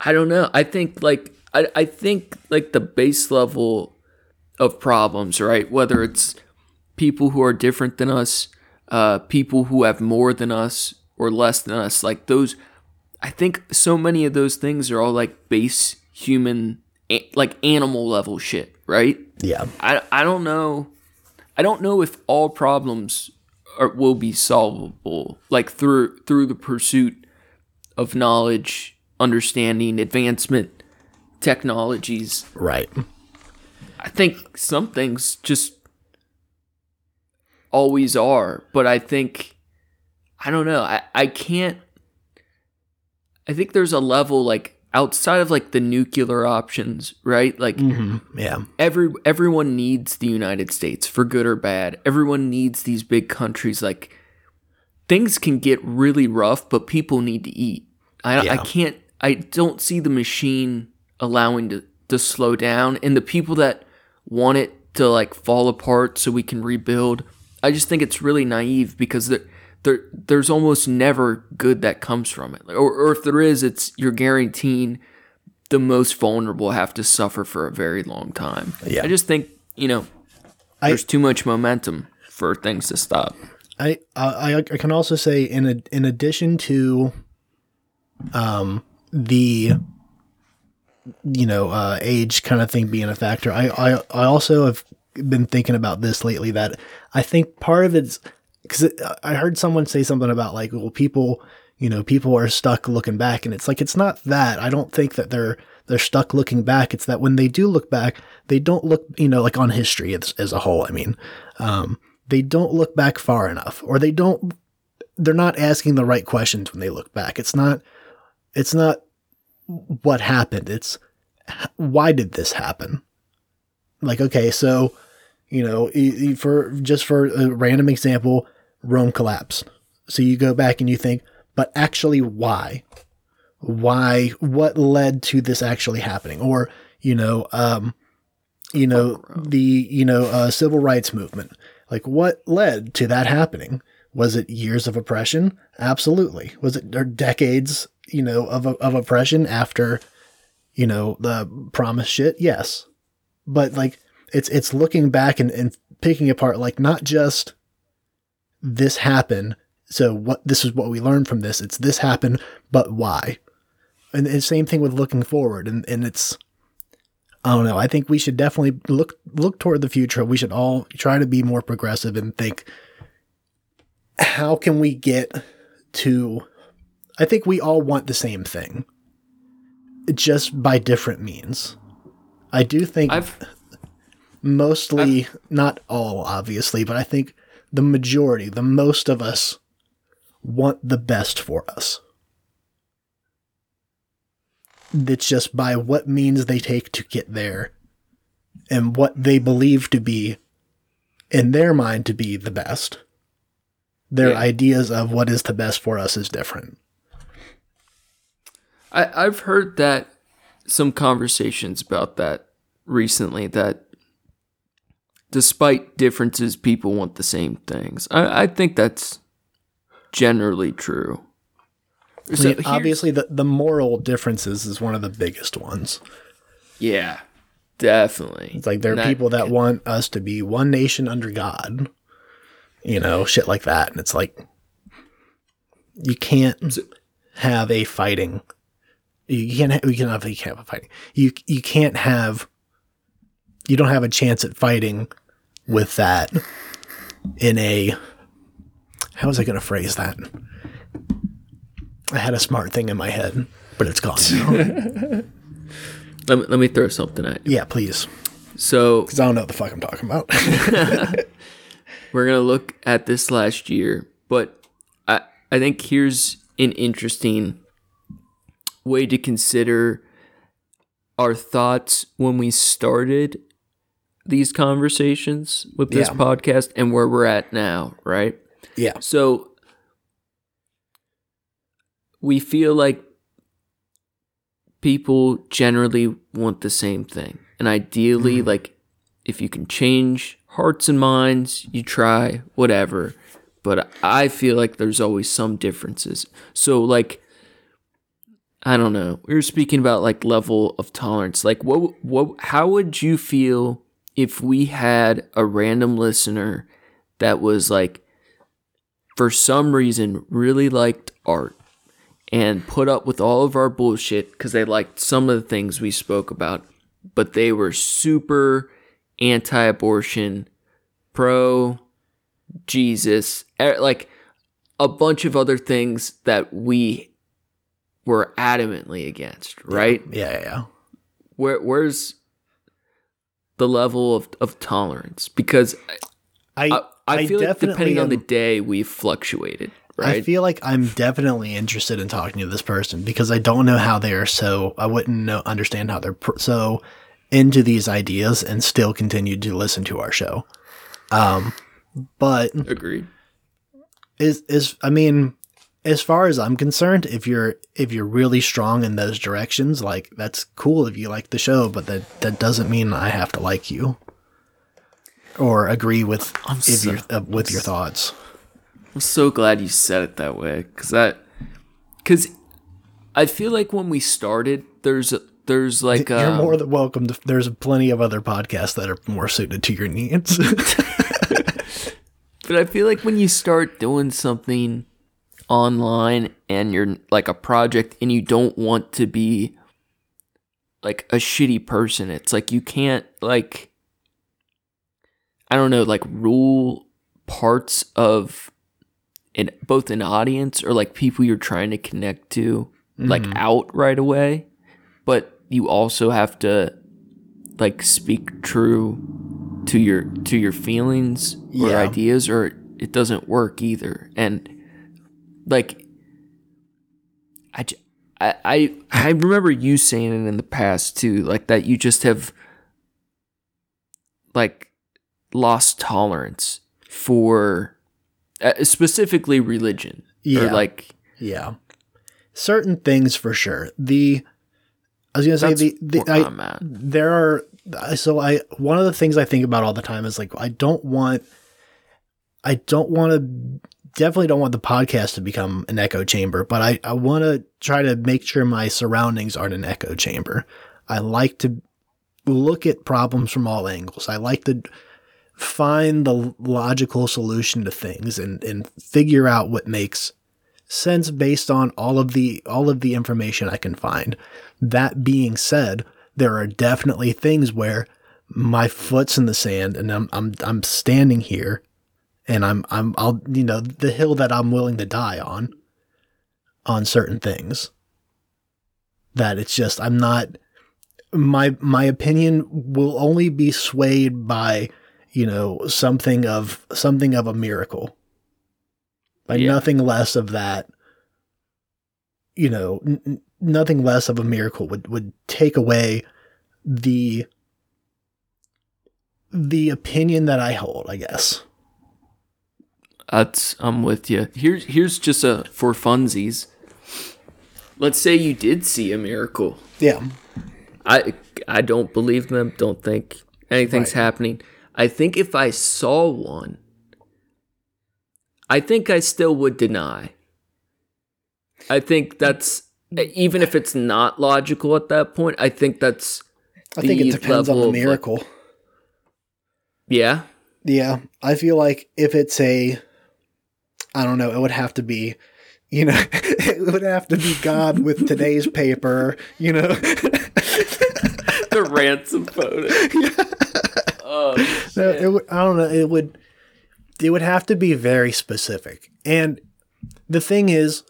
I don't know. I think like I, I think like the base level of problems, right? Whether it's people who are different than us, uh, people who have more than us or less than us, like those I think so many of those things are all like base human like animal level shit, right? Yeah. I, I don't know I don't know if all problems are, will be solvable like through through the pursuit of knowledge, understanding, advancement, technologies. Right. I think some things just always are, but I think I don't know. I, I can't I think there's a level like outside of like the nuclear options, right? Like hmm Yeah. every everyone needs the United States for good or bad. Everyone needs these big countries. Like things can get really rough, but people need to eat. I I can't. I don't see the machine allowing to to slow down, and the people that want it to like fall apart so we can rebuild. I just think it's really naive because there there there's almost never good that comes from it. Or, or if there is, it's you're guaranteeing the most vulnerable have to suffer for a very long time. Yeah. I just think you know I- there's too much momentum for things to stop. I, I I can also say in a, in addition to um the you know uh, age kind of thing being a factor, I, I I also have been thinking about this lately that I think part of it's because I heard someone say something about like well people you know people are stuck looking back and it's like it's not that. I don't think that they're they're stuck looking back. It's that when they do look back they don't look you know like on history as, as a whole I mean um, they don't look back far enough or they don't they're not asking the right questions when they look back. It's not it's not what happened. It's why did this happen? Like okay so you know for just for a random example rome collapsed. So you go back and you think but actually why? Why what led to this actually happening? Or you know um you know the you know uh, civil rights movement. Like what led to that happening? Was it years of oppression? Absolutely. Was it or decades you know of of oppression after you know the promise shit yes but like it's it's looking back and, and picking apart like not just this happened so what this is what we learned from this it's this happened but why and the same thing with looking forward and and it's I don't know. I think we should definitely look look toward the future. We should all try to be more progressive and think how can we get to I think we all want the same thing. Just by different means. I do think I've mostly not all obviously, but I think the majority, the most of us want the best for us. It's just by what means they take to get there and what they believe to be, in their mind, to be the best. Their Yeah. ideas of what is the best for us is different. I, I've heard that some conversations about that recently that despite differences, people want the same things. I, I think that's generally true. I mean, obviously, the, the moral differences is one of the biggest ones. yeah, definitely. It's like there are people that want us to be one nation under God, you know, shit like that. And it's like, you can't have a fighting. You can't. Ha- you can have. You can't have a fighting. You you can't have. You don't have a chance at fighting with that in a. How was I going to phrase that? I had a smart thing in my head, but it's gone. Let me, let me throw something at you. yeah, please, So because I don't know what the fuck I'm talking about. we're gonna look at this last year, but I I think here's an interesting way to consider our thoughts when we started these conversations with this Yeah. podcast and where we're at now, right? yeah, So we feel like people generally want the same thing. And ideally, mm-hmm. like if you can change hearts and minds, you try, whatever. But I feel like there's always some differences. So like I don't know. We were speaking about like level of tolerance. Like what what how would you feel if we had a random listener that was like for some reason really liked art and put up with all of our bullshit because they liked some of the things we spoke about, but they were super anti abortion, pro Jesus, eh, like a bunch of other things that we were adamantly against, right? yeah, yeah, yeah. Where where's the level of, of tolerance? Because I I, I feel like definitely depending on the day we've fluctuated, I feel like I'm definitely interested in talking to this person because I don't know how they are so. I wouldn't know understand how they're pr- so into these ideas and still continue to listen to our show. Um, but Agreed. is is I mean, as far as I'm concerned, if you're if you're really strong in those directions, like that's cool if you like the show, but that that doesn't mean I have to like you or agree with I'm if so- your uh, with your thoughts. I'm so glad you said it that way cuz that cuz I feel like when we started there's a, there's like You're um, more than welcome to. There's plenty of other podcasts that are more suited to your needs. But I feel like when you start doing something online and you're like a project and you don't want to be like a shitty person, it's like you can't like I don't know, like rule parts of in both an audience or like people you're trying to connect to like mm-hmm. out right away. But you also have to like speak true to your to your feelings or ideas or it doesn't work either. And like I, I I remember you saying it in the past too like that you just have like lost tolerance for uh, specifically religion Yeah. or like yeah, certain things for sure. The I was gonna say the, the I, there are so I one of the things I think about all the time is like I don't want I don't want to definitely don't want the podcast to become an echo chamber, but I I want to try to make sure my surroundings aren't an echo chamber. I like to look at problems from all angles. I like to find the logical solution to things and and figure out what makes sense based on all of the all of the information I can find. That being said, there are definitely things where my foot's in the sand and I'm I'm I'm standing here and I'm I'm I'll you know the hill that I'm willing to die on on certain things. That it's just I'm not my my opinion will only be swayed by you know something of something of a miracle by Yeah. nothing less of that you know n- nothing less of a miracle would would take away the the opinion that i hold i guess That's I'm with you. Here's here's just a for funsies. Let's say you did see a miracle. yeah I I don't believe them. Don't think anything's Right. happening. I think if I saw one, I think I still would deny. I think that's even if it's not logical at that point. I think that's i think it depends on the of, like- miracle yeah. yeah i feel like if it's a i don't know it would have to be you know it would have to be god with today's paper you know the ransom photo. oh, No, it would, I don't know. It would it would have to be very specific. And the thing is,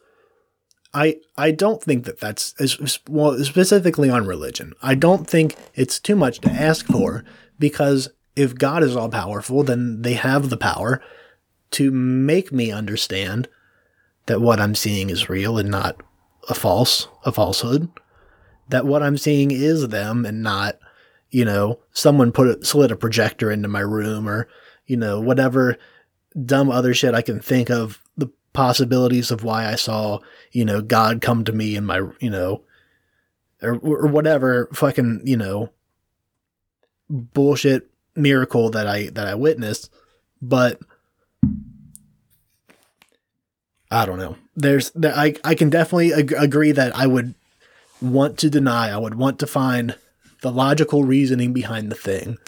I I don't think that that's as well specifically on religion. I don't think it's too much to ask for because if God is all powerful, then they have the power to make me understand that what I'm seeing is real and not a false a falsehood. That what I'm seeing is them and not you know, someone put a, slid a projector into my room or, you know, whatever dumb other shit I can think of the possibilities of why I saw, you know, God come to me in my, you know, or, or whatever fucking, you know, bullshit miracle that I, that I witnessed. But I don't know. There's, there, I, I can definitely ag- agree that I would want to deny, I would want to find the logical reasoning behind the thing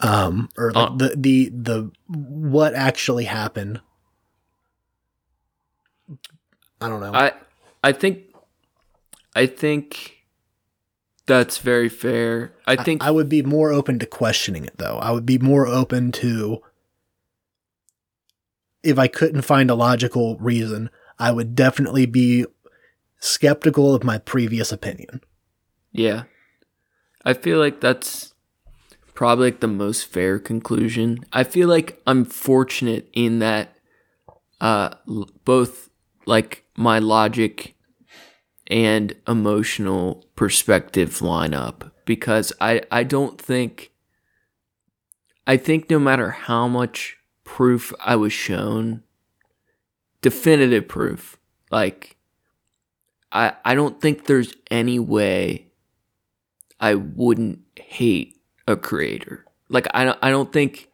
um or like Uh. the the the what actually happened i don't know I I think I think that's very fair. I think I would be more open to questioning it though i would be more open to if i couldn't find a logical reason i would definitely be skeptical of my previous opinion yeah. I feel like that's probably like the most fair conclusion. I feel like I'm fortunate in that uh both like my logic and emotional perspective line up because I I don't think I think no matter how much proof I was shown definitive proof like I I don't think there's any way I wouldn't hate a creator. Like I don't I don't think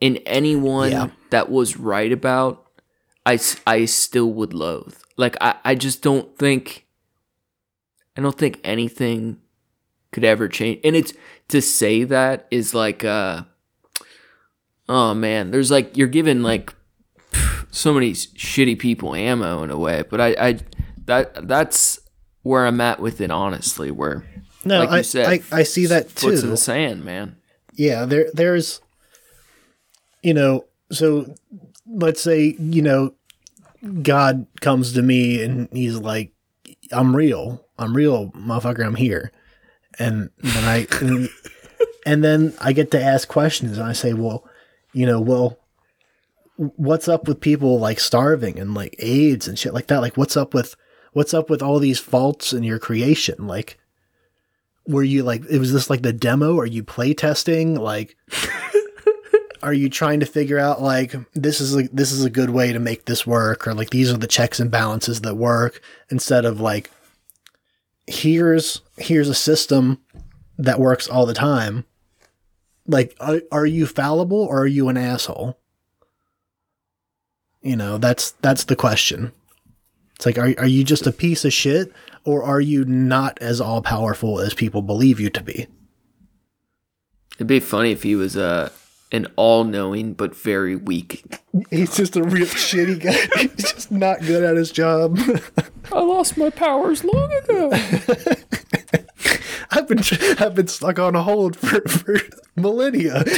in anyone Yeah. that was right about, I I still would loathe. Like I, I just don't think I don't think anything could ever change. And it's to say that is like uh oh man, there's like you're giving like so many shitty people ammo in a way, but I I that that's where I'm at with it honestly, where No, like you I, said, I I see that foot's in the sand, man. yeah there there's you know so let's say you know god comes to me and he's like i'm real. I'm real motherfucker. I'm here. And then i and, and then i get to ask questions and i say well you know well what's up with people like starving and like aids and shit like that? Like what's up with what's up with all these faults in your creation? Like were you like it was this like the demo? Are you play testing like are you trying to figure out like this is a this is a good way to make this work? Or like these are the checks and balances that work instead of like here's here's a system that works all the time like are, are you fallible or are you an asshole? You know that's that's the question. It's like are, are you just a piece of shit or are you not as all powerful as people believe you to be? It'd be funny if he was uh, an all-knowing but very weak. he's just a real shitty guy. He's just not good at his job. I lost my powers long ago. I've been I've been stuck on a hold for, for millennia.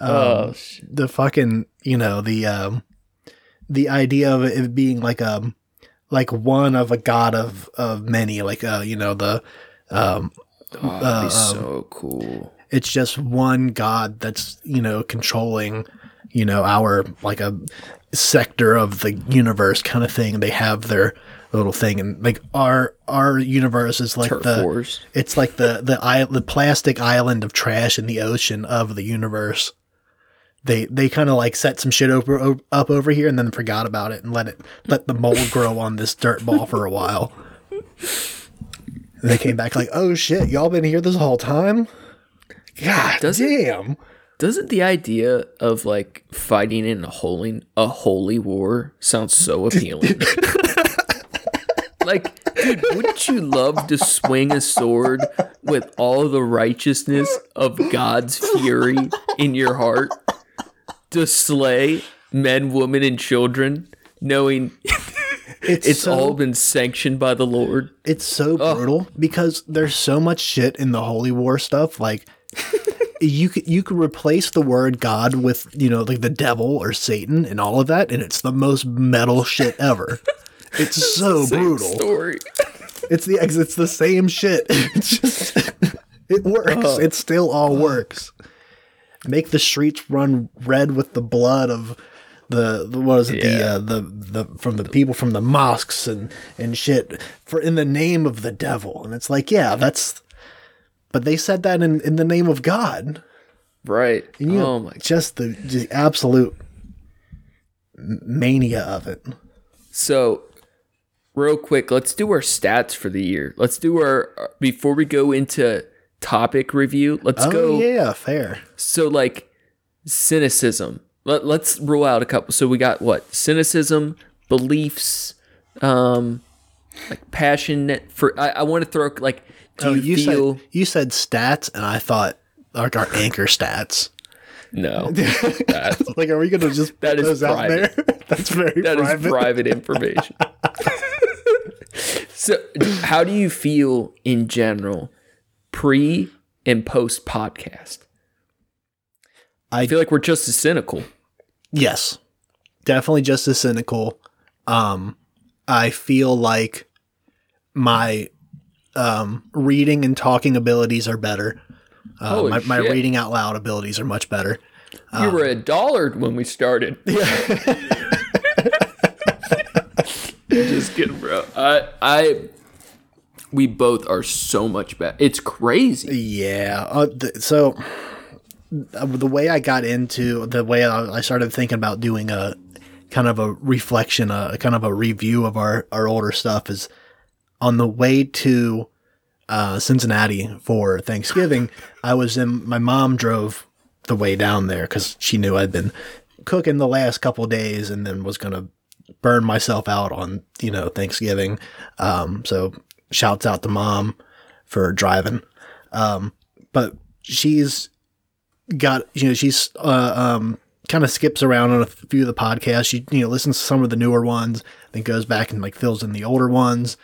oh shit. the fucking you know the um the idea of it being like um like one of a god of of many like uh you know the um Oh, that'd be so cool. it's just one god that's you know controlling you know our like a sector of the universe kind of thing they have their little thing. And like our our universe is like Turf the wars. it's like the the the plastic island of trash in the ocean of the universe. They they kind of like set some shit over up over here and then forgot about it and let it let the mold grow on this dirt ball for a while. And they came back like oh shit y'all been here this whole time? God Does damn. Doesn't the idea of like fighting in a holy a holy war sound so appealing? like, dude, wouldn't you love to swing a sword with all the righteousness of God's fury in your heart? To slay men, women, and children, knowing it's, it's so, all been sanctioned by the Lord? it's so brutal because there's so much shit in the holy war stuff like you could you could replace the word god with you know like the devil or satan and all of that and it's the most metal shit ever it's so brutal. story. it's the it's the same shit. It's just it works. It still all works. Make the streets run red with the blood of the, the what is it? The uh, the the from the people from the mosques and and shit for in the name of the devil. And it's like yeah that's but they said that in in the name of God. Right. and you know, oh my just the just absolute mania of it. So, real quick, let's do our stats for the year. Let's do our before we go into topic review. Let's oh go. yeah fair So, like cynicism. Let, let's rule out a couple. So we got what cynicism, beliefs, um, like passion for. I, I want to throw like. Do oh you, you feel said you said stats and I thought like our anchor stats no? Like, are we gonna just That put is those out private. there? That's very that is private. private information. so, how do you feel in general, pre and post podcast? I feel like we're just as cynical. yes, definitely just as cynical. Um, I feel like my um, reading and talking abilities are better. Uh, my, my reading out loud abilities are much better. you were a dollar when we started. Just kidding, bro. I, I, we both are so much better. It's crazy. Yeah. Uh, th- so uh, the way I got into the way I, I started thinking about doing a kind of a reflection, a kind of a review of our our older stuff is on the way to uh, Cincinnati for Thanksgiving, I was in. My mom drove the way down there because she knew I'd been cooking the last couple days and then was gonna burn myself out on you know Thanksgiving. Um, so shouts out to mom for driving. Um, but she's got you know she's uh, um, kind of skips around on a few of the podcasts. She you know listens to some of the newer ones, then goes back and like fills in the older ones.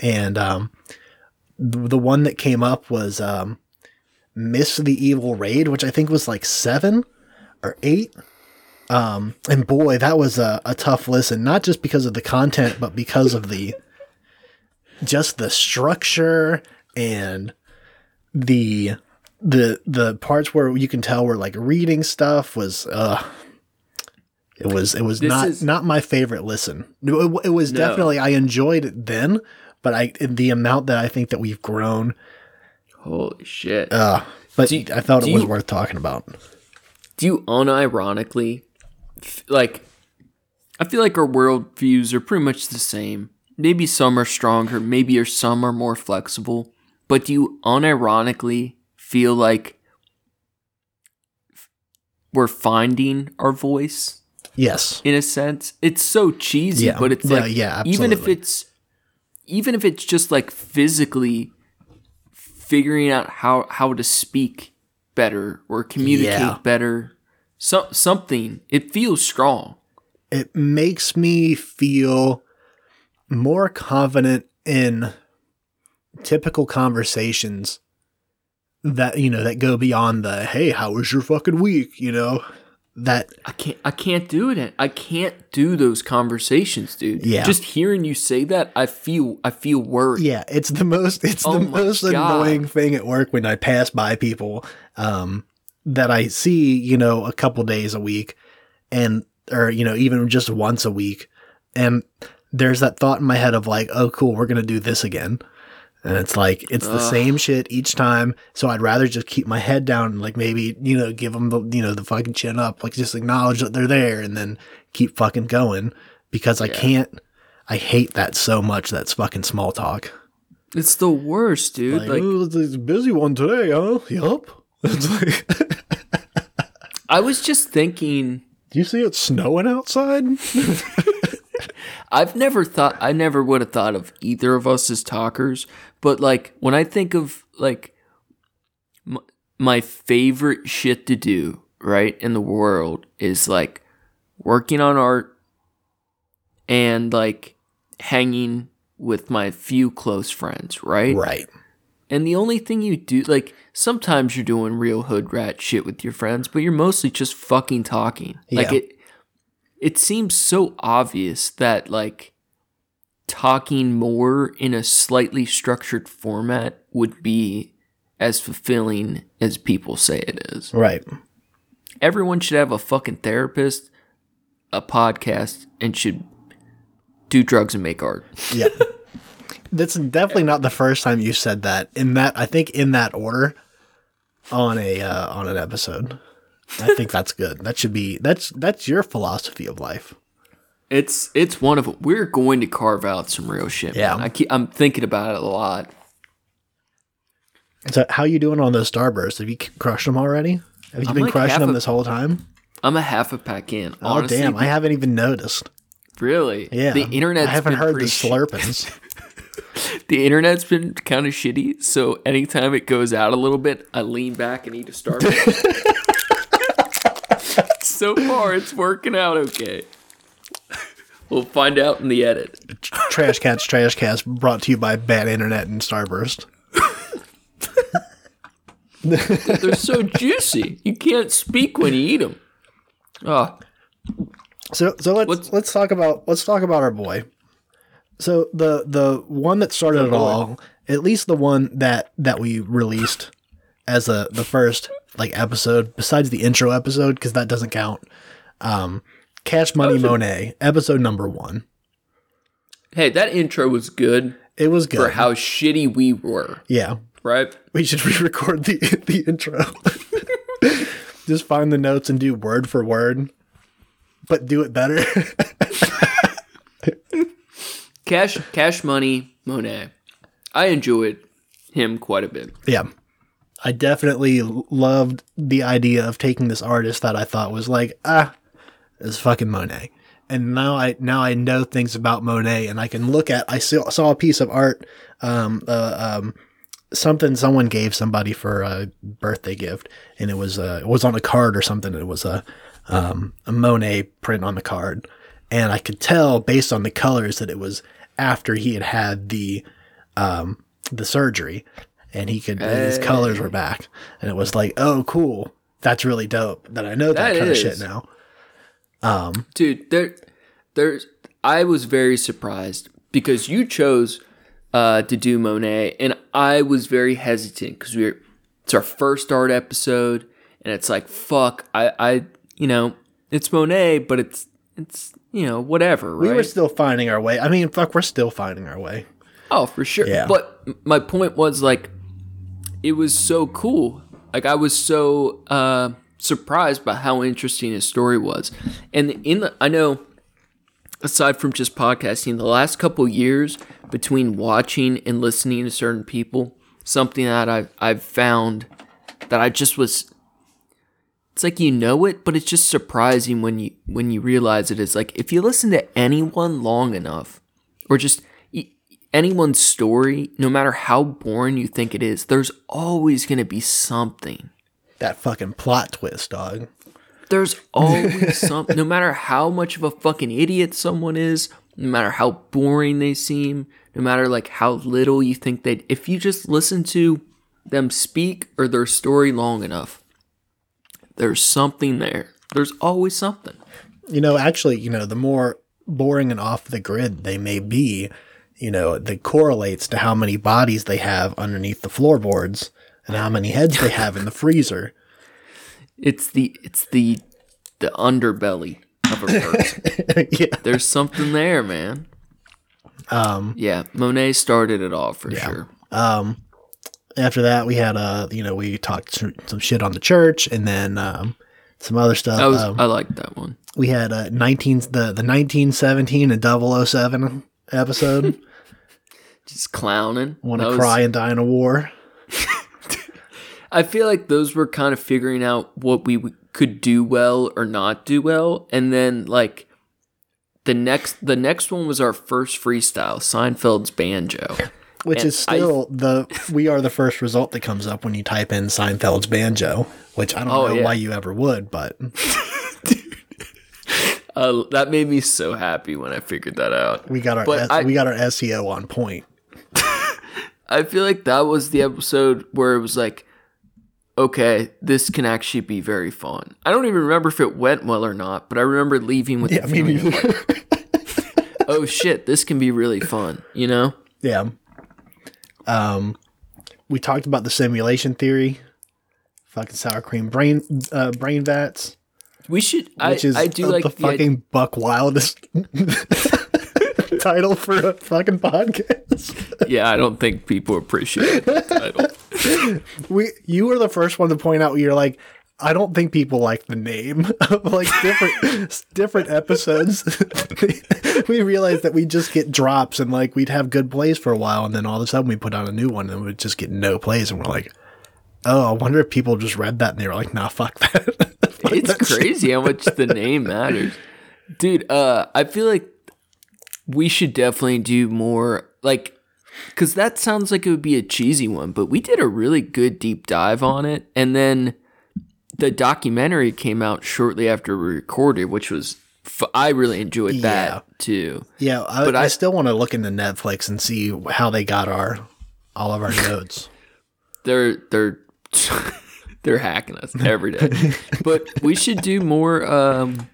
And um, the, the one that came up was um, Miss the Evil Raid, which I think was like seven or eight. Um, and boy, that was a, a tough listen, not just because of the content, but because of the just the structure and the the the parts where you can tell we're like reading stuff was uh it was it was This not is- not my favorite listen. It, it was No. definitely I enjoyed it then, but I the amount that I think that we've grown, Holy shit. uh, but you- I thought it was you- worth talking about. do you unironically like i feel like our world views are pretty much the same. Maybe some are stronger maybe or some are more flexible but do you unironically feel like we're finding our voice? Yes, in a sense? It's so cheesy Yeah. but it's like yeah, even if it's even if it's just like physically figuring out how how to speak better or communicate Yeah. better so, something. It feels strong. It makes me feel more confident in typical conversations that you know that go beyond the hey how was your fucking week? You know that i can't i can't do it. I can't do those conversations dude. Yeah. just hearing you say that i feel i feel worried. Yeah it's the most it's Oh the most God. annoying thing at work when i pass by people um that i see you know a couple days a week and or you know even just once a week. And there's that thought in my head of like oh cool we're gonna do this again. And it's like it's the Ugh. same shit each time. So i'd rather just keep my head down and like maybe you know give them the you know the fucking chin up like just acknowledge that they're there and then keep fucking going because i Yeah. can't i hate that so much that's fucking small talk. It's the worst dude like, like, oh, it's a busy one today huh? Yup like i was just thinking do you see it snowing outside I've never thought I never would have thought of either of us as talkers, but like when I think of like m- my favorite shit to do, right, in the world is like working on art and like hanging with my few close friends, right? right And the only thing you do, like, sometimes you're doing real hood rat shit with your friends, but you're mostly just fucking talking. Like it, it seems so obvious that like talking more in a slightly structured format would be as fulfilling as people say it is. right Everyone should have a fucking therapist, a podcast, and should do drugs and make art. Yeah. That's definitely not the first time you said that. In that, I think in that order, on a uh, on an episode. I think that's good. That should be that's that's your philosophy of life. It's it's one of. We're going to carve out some real shit. Yeah. man. I keep, I'm thinking about it a lot. So, how you doing on those starbursts? Have you crushed them already? Have you I'm been like crushing them a- this whole time? I'm a half a pack in. Oh damn! I haven't even noticed. really. Yeah, The internet. I haven't been heard the slurpings. the internet's been kind of shitty. So anytime it goes out a little bit, I lean back and eat a Starburst. so far, it's working out okay. We'll find out in the edit. trash cats, trash cats. Brought to you by bad internet and Starburst. They're so juicy. You can't speak when you eat them. Oh, ah. So so let's What's- let's talk about let's talk about our boy. So the the one that started it all, at least the one that that we released as a the first like episode, besides the intro episode because that doesn't count. Um, Cash Money Monet episode number one. hey, that intro was good It was good. for how shitty we were, yeah, right? we should re-record the the intro. Just find the notes and do word for word, but do it better. Cash, cash money, Monet. I enjoyed him quite a bit. Yeah. I definitely loved the idea of taking this artist that I thought was like, ah, it's fucking Monet. And now I now I know things about Monet, and I can look at. I saw, saw a piece of art, um, uh, um, something someone gave somebody for a birthday gift, and it was uh, it was on a card or something. It was a um, a Monet print on the card, and I could tell based on the colors that it was after he had had the um, the surgery, and he could his colors were back, and it was like, oh, cool, that's really dope. That I know that, That kind of shit now. Um, dude there there's i was very surprised because you chose uh to do monet and i was very hesitant because we are it's our first art episode and it's like fuck i i you know it's monet but it's it's you know whatever right We were still finding our way. I mean, fuck, we're still finding our way. Oh, for sure. Yeah. But my point was like, it was so cool. Like I was so uh, surprised by how interesting his story was. And in the, I know, aside from just podcasting, the last couple years between watching and listening to certain people, something that I've I've found that I just was. It's like you know it, but it's just surprising when you when you realize it. It's like if you listen to anyone long enough, or just anyone's story, no matter how boring you think it is, there's always going to be something. That fucking plot twist, dog. There's always something. no matter how much of a fucking idiot someone is, no matter how boring they seem, no matter like how little you think they, if you just listen to them speak or their story long enough, there's something there. There's always something. You know, actually, you know, the more boring and off the grid they may be, you know, that correlates to how many bodies they have underneath the floorboards and how many heads they have in the freezer. It's the, it's the, the underbelly of a person. yeah. There's something there, man. Um, Yeah, Monet started it all for sure. um, after that, we had, uh, you know, we talked some shit on the church and then, um, some other stuff. That was um, I liked that one. we had, uh, 19, the, the 1917 and 007 episode. Just clowning. Want to was- cry and die in a war. I feel like those were kind of figuring out what we w- could do well or not do well, and then like the next the next one was our first freestyle, Seinfeld's banjo. Which And is still the we are the first result that comes up when you type in Seinfeld's banjo, which I don't Oh, know yeah. why you ever would, but Uh, that made me so happy when I figured that out. we got our S- I- we got our SEO on point. I feel like that was the episode where it was like, okay, this can actually be very fun. I don't even remember if it went well or not, but I remember leaving with Yeah, the feeling, oh shit, this can be really fun, you know? yeah. Um, we talked about the simulation theory, fucking sour cream brain uh, brain vats, We should. I, which is I do uh, like the the idea- fucking buck wildest title for a fucking podcast. Yeah, I don't think people appreciate that title. we you were the first one to point out you're like I don't think people like the name of like different different episodes. we realized that we just get drops and like we'd have good plays for a while and then all of a sudden we put on a new one and we'd just get no plays and we're like, oh, I wonder if people just read that and they were like, nah, fuck that. Fuck It's shit. crazy how much the name matters, dude. Uh, I feel like we should definitely do more, like, because that sounds like it would be a cheesy one, but we did a really good deep dive on it, and then the documentary came out shortly after we recorded, which was. F- I really enjoyed that Yeah. too. Yeah, I, But I, I- still want to look into Netflix and see how they got our all of our notes. they're they're they're hacking us every day. but we should do more um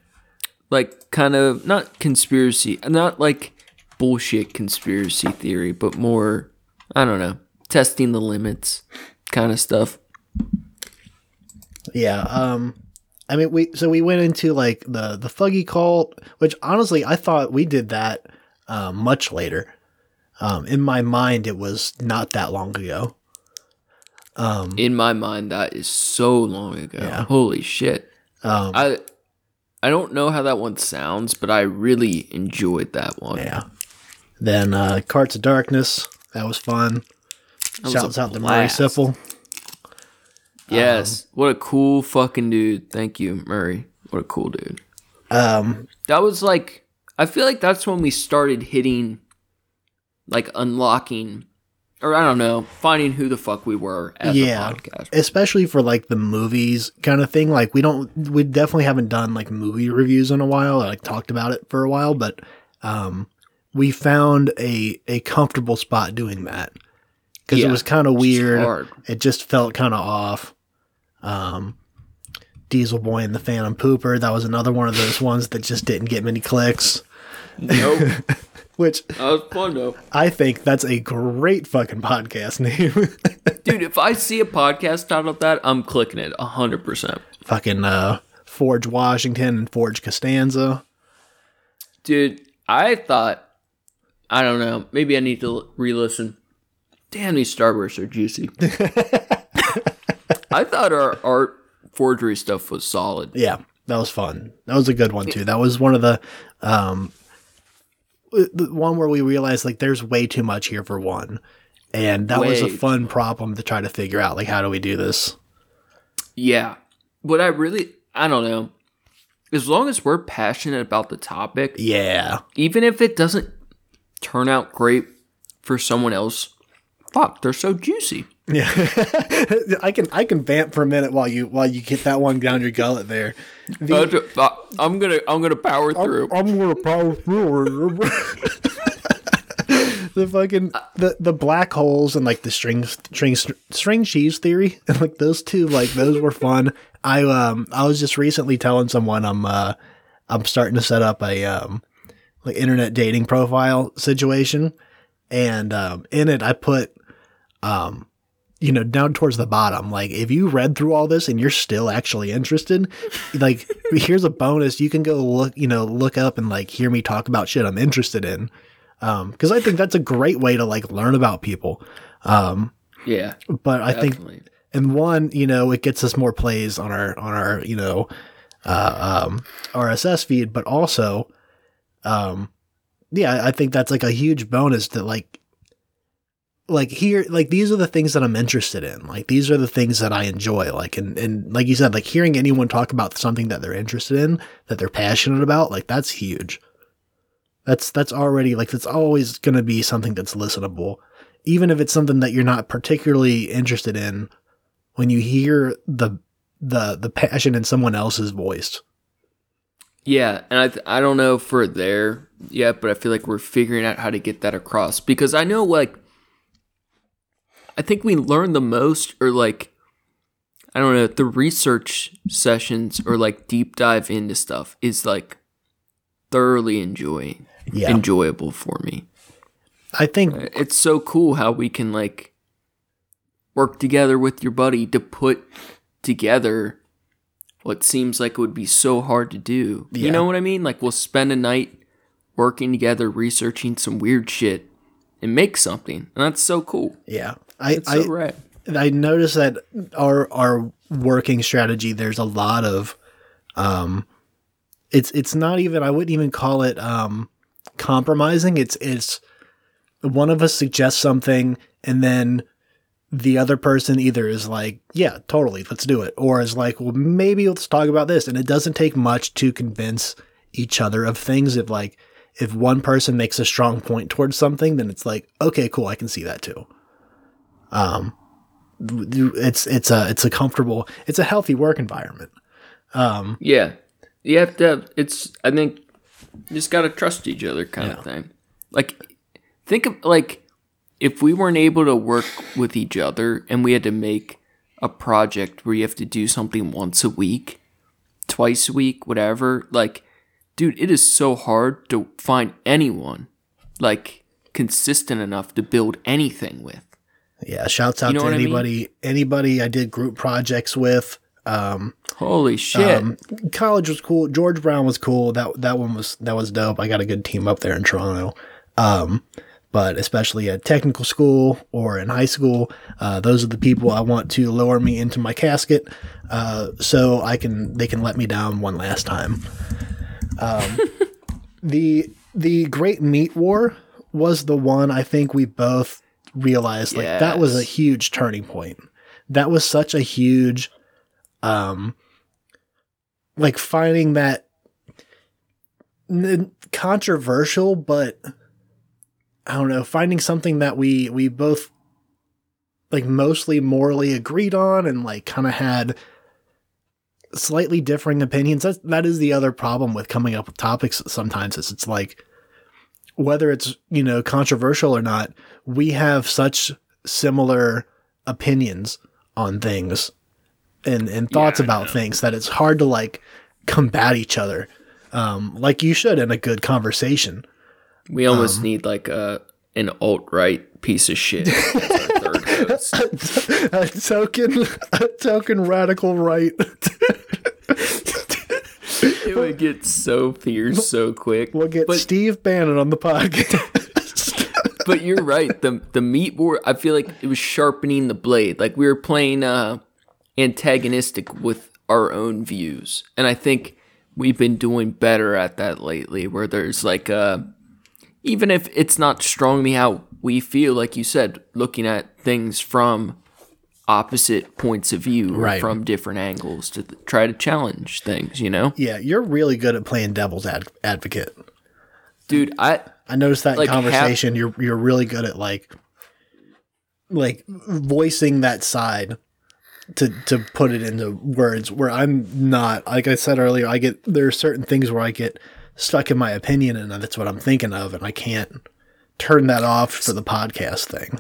like kind of not conspiracy, not like bullshit conspiracy theory, but more I don't know, testing the limits kind of stuff. Yeah. Um I mean we so we went into like the the Fuggy cult, which honestly I thought we did that um much later. Um in my mind it was not that long ago. Um In my mind that is so long ago. Yeah. Holy shit. um I I don't know how that one sounds, but I really enjoyed that one. yeah. Then uh Carts of Darkness, that was fun. was Shouts a out to Murray blast. Siple. Yes. what a cool fucking dude. Thank you, Murray. What a cool dude. Um, That was like I feel like that's when we started hitting like unlocking or I don't know, finding who the fuck we were as Yeah. a podcast. especially for like the movies kind of thing. Like we don't, we definitely haven't done like movie reviews in a while. Like talked about it for a while, but um, we found a a comfortable spot doing that because Yeah, it was kind of weird. It just felt kind of off. Um, Diesel Boy and the Phantom Pooper. That was another one of those ones that just didn't get many clicks. Nope. Which that was fun though. I think that's a great fucking podcast name. Dude, if I see a podcast titled that, I'm clicking it hundred percent. fucking uh, Forge Washington and Forge Costanza. Dude, I thought I don't know, maybe I need to re-listen. Damn, these Starbursts are juicy. I thought our art forgery stuff was solid. Yeah, that was fun. That was a good one too. That was one of the um the one where we realized like there's way too much here for one. And that was a fun problem to try to figure out like how do we do this? Yeah. What I really, I don't know. As long as we're passionate about the topic, Yeah. even if it doesn't turn out great for someone else, fuck, they're so juicy. Yeah. I can I can vamp for a minute while you while you get that one down your gullet there. The- Uh, I'm gonna, I'm gonna power through. I'm gonna power through. the fucking the the black holes and like the string string string cheese theory and like those two like those were fun. I um I was just recently telling someone I'm uh I'm starting to set up a um like internet dating profile situation and um in it I put um you know down towards the bottom. Like if you read through all this and you're still actually interested like here's a bonus. You can go look you know look up and like hear me talk about shit i'm interested in. Um because i think that's a great way to like learn about people. Um yeah, but i think and one you know it gets us more plays on our on our you know uh, um rss feed but also um yeah i think that's like a huge bonus that like like here like these are the things that i'm interested in. Like these are the things that i enjoy. Like and and like you said like hearing anyone talk about something that they're interested in that they're passionate about like that's huge. That's that's already like that's always going to be something that's listenable. Even if it's something that you're not particularly interested in when you hear the the the passion in someone else's voice. Yeah, and I, th- I don't know if we're there yet, but I feel like we're figuring out how to get that across. Because I know like I think we learn the most or like I don't know, the research sessions or like deep dive into stuff is like thoroughly enjoying yeah enjoyable for me. i think uh, It's so cool how we can like work together with your buddy to put together what seems like it would be so hard to do. Yeah. You know what I mean? Like we'll spend a night working together researching some weird shit and make something. And that's so cool. yeah i It's i so rad. I noticed that our our working strategy there's a lot of um it's it's not even I wouldn't even call it um compromising. It's it's one of us suggests something and then the other person either is like yeah totally let's do it or is like well maybe let's talk about this. And it doesn't take much to convince each other of things. If like if one person makes a strong point towards something then it's like okay cool I can see that too um it's it's a it's a comfortable it's a healthy work environment um Yeah. You have to have, it's I think you just gotta trust each other kind Yeah. of thing. Like think of like if we weren't able to work with each other and we had to make a project where you have to do something once a week, twice a week, whatever, like dude, it is so hard to find anyone like consistent enough to build anything with. Yeah shouts out You know to what I mean? anybody anybody i did group projects with um Holy shit. Um, college was cool. George Brown was cool. That that one was that was dope. I got a good team up there in Toronto. Um, but especially at technical school or in high school, uh, those are the people I want to lower me into my casket, uh, so I can they can let me down one last time. Um, the the Great Meat War was the one I think we both realized like that was a huge turning point. That was such a huge um like finding that n- controversial but I don't know, finding something that we we both like mostly morally agreed on and like kind of had slightly differing opinions. That's, that is the other problem with coming up with topics sometimes is it's like whether it's, you know, controversial or not, we have such similar opinions on things and, and thoughts I about things that it's hard to like combat each other. Um, like you should in a good conversation. We almost Um, need like a an alt right piece of shit. as our third host. a token, a token radical right. It would get so fierce so quick. We'll get but, Steve Bannon on the podcast. But you're right. The the meat war. I feel like it was sharpening the blade. Like we were playing uh, antagonistic with our own views, and I think we've been doing better at that lately. Where there's like uh, even if it's not strongly how we feel, like you said, looking at things from opposite points of view or Right. from different angles to th- try to challenge things. You know, yeah, you're really good at playing devil's ad- advocate. dude. I I noticed that Like, in half- conversation. you're you're really good at like like voicing that side to to put it into words where I'm not. Like I said earlier, I get there are certain things where I get stuck in my opinion and that's what I'm thinking of, and I can't turn that off for the podcast thing.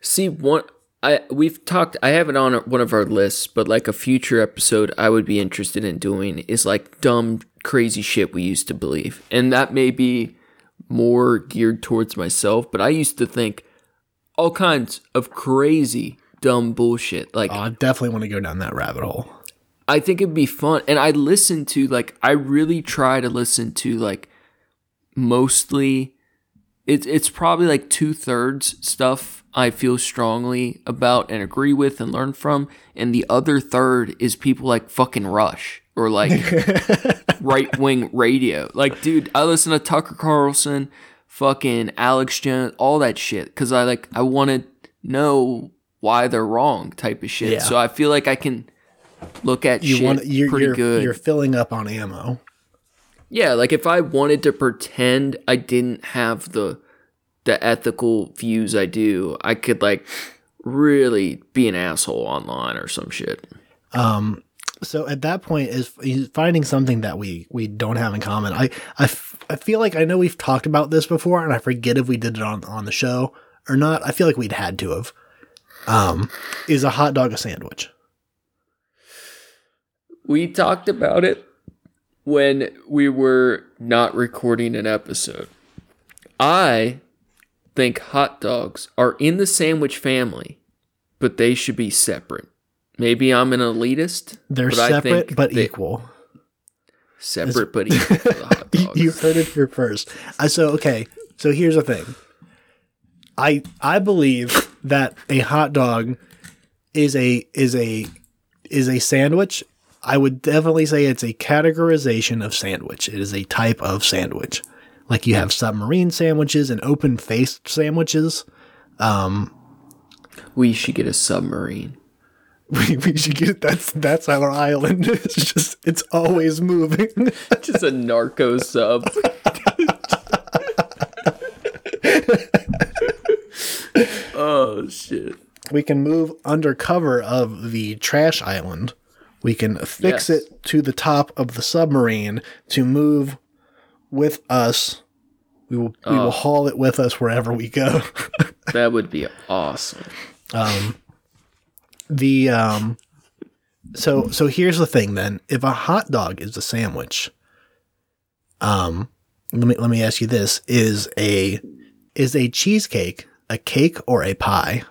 See, one I we've talked. I have it on one of our lists, but like a future episode, I would be interested in doing is like dumb, crazy shit we used to believe, and that may be more geared towards myself. But I used to think all kinds of crazy, dumb bullshit. Like Oh, I definitely want to go down that rabbit hole. I think it'd be fun. And I listen to like I really try to listen to like mostly it's it's probably like two thirds stuff I feel strongly about and agree with and learn from, and the other third is people like fucking Rush or like right wing radio. Like, dude, I listen to Tucker Carlson, fucking Alex Jones, all that shit because I like I want to know why they're wrong type of shit. Yeah. So I feel like I can look at You shit want you're pretty you're, good. you're filling up on ammo. Yeah, like if I wanted to pretend I didn't have the the ethical views I do, I could like really be an asshole online or some shit. Um, so at that point is finding something that we we don't have in common. I, I, f- I feel like I know we've talked about this before, and I forget if we did it on on the show or not. I feel like we'd had to have. Um, is a hot dog a sandwich? We talked about it when we were not recording an episode. I think hot dogs are in the sandwich family, but they should be separate. Maybe I'm an elitist. They're but separate but they- equal. Separate but equal the hot You- dogs. You heard it here first. Uh, so okay, so here's the thing. I I believe that a hot dog is a is a is a sandwich. I would definitely say it's a categorization of sandwich. It is a type of sandwich. Like you have submarine sandwiches and open faced sandwiches. Um, we should get a submarine. We, we should get that's that's our island. It's just it's always moving. Just a narco sub. oh shit. we can move under cover of the trash island. We can fix Yes. it to the top of the submarine to move with us. We will we will oh. haul it with us wherever we go. That would be awesome. Um, the um so so here's the thing then. If a hot dog is a sandwich, um let me let me ask you this. Is a is a cheesecake a cake or a pie?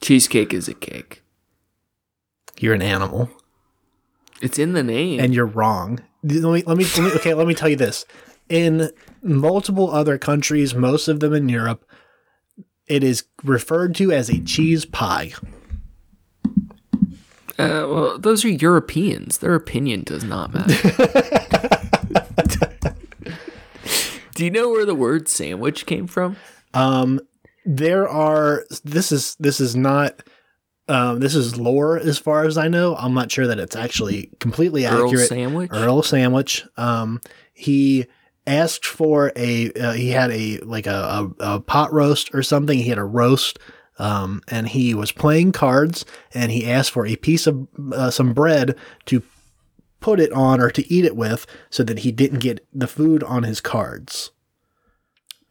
Cheesecake is a cake. You're an animal. It's in the name. and you're wrong. Let me, let me, let me okay, let me tell you this. In multiple other countries, most of them in Europe, it is referred to as a cheese pie. uh, well, those are Europeans. Their opinion does not matter. Do you know where the word sandwich came from? Um, there are. This is this is not. Um, this is lore as far as I know. I'm not sure that it's actually completely Earl accurate. sandwich. Earl sandwich. Um, he asked for a. Uh, he had a like a, a, a pot roast or something. He had a roast. Um, and he was playing cards, and he asked for a piece of uh, some bread to put it on or to eat it with, so that he didn't get the food on his cards.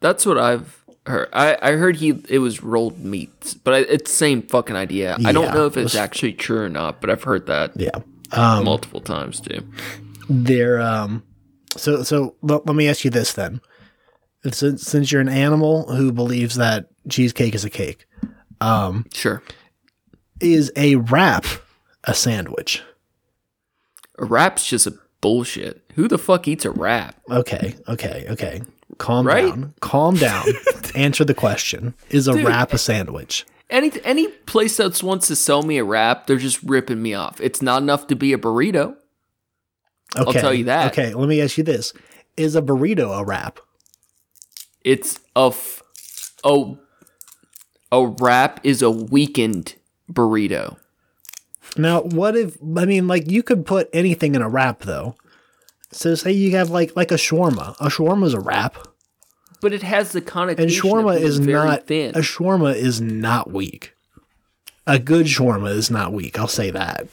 That's what I've heard. I, I heard he it was rolled meats, but I, it's the same fucking idea. I don't know if it it's actually true or not, but I've heard that Yeah. Um, multiple times too. They're um so so let, let me ask you this then. Since since you're an animal who believes that cheesecake is a cake, um Sure. is a wrap a sandwich? A wrap's just a bullshit. Who the fuck eats a wrap? Okay, okay, okay. Calm Right? down. Calm down. Answer the question. Is a Dude, wrap a sandwich? Any any place that wants to sell me a wrap, they're just ripping me off. It's not enough to be a burrito. Okay. I'll tell you that. Okay, let me ask you this. Is a burrito a wrap? It's a f- a a wrap is a weakened burrito. Now, what if I mean like you could put anything in a wrap though. So say you have like like a shawarma. A shawarma is a wrap. But it has the connotation. And shawarma is very not thin. a shawarma is not weak. A good shawarma is not weak. I'll say that.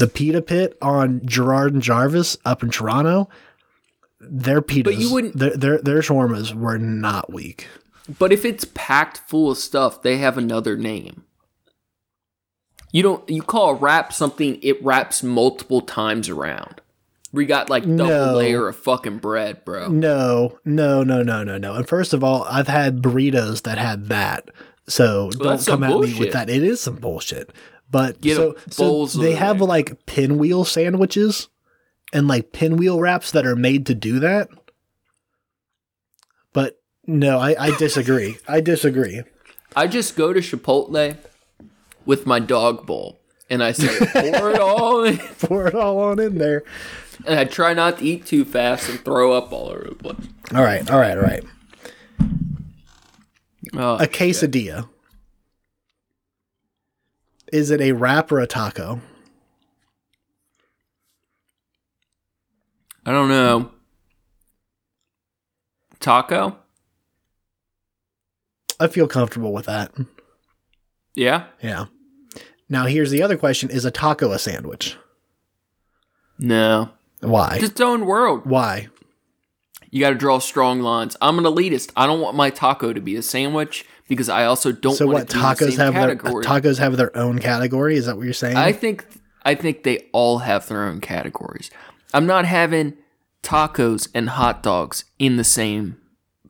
The pita pit on Gerrard and Jarvis up in Toronto, their pitas, you wouldn't- their, their their shawarmas were not weak. But if it's packed full of stuff, they have another name. You don't you call a wrap something it wraps multiple times around. We got like double No. layer of fucking bread, bro. No, no, no, no, no, no. And first of all, I've had burritos that had that. So don't come at me with that. It is some bullshit. But Get so, so they have way. like pinwheel sandwiches and like pinwheel wraps that are made to do that. But no, I, I disagree. I disagree. I just go to Chipotle with my dog bowl and I say, pour it all in. Pour it all on in there. And I try not to eat too fast and throw up all over the place. All right, all right, all right. Oh, A quesadilla. Is it a wrap or a taco? I don't know. Taco? I feel comfortable with that. Yeah. Yeah. Now here's the other question: Is a taco a sandwich? No. Why? It's its own world. Why? You got to draw strong lines. I'm an elitist. I don't want my taco to be a sandwich because I also don't So want what? to be the Tacos have their tacos have their own category. Is that what you're saying? I think I think they all have their own categories. I'm not having tacos and hot dogs in the same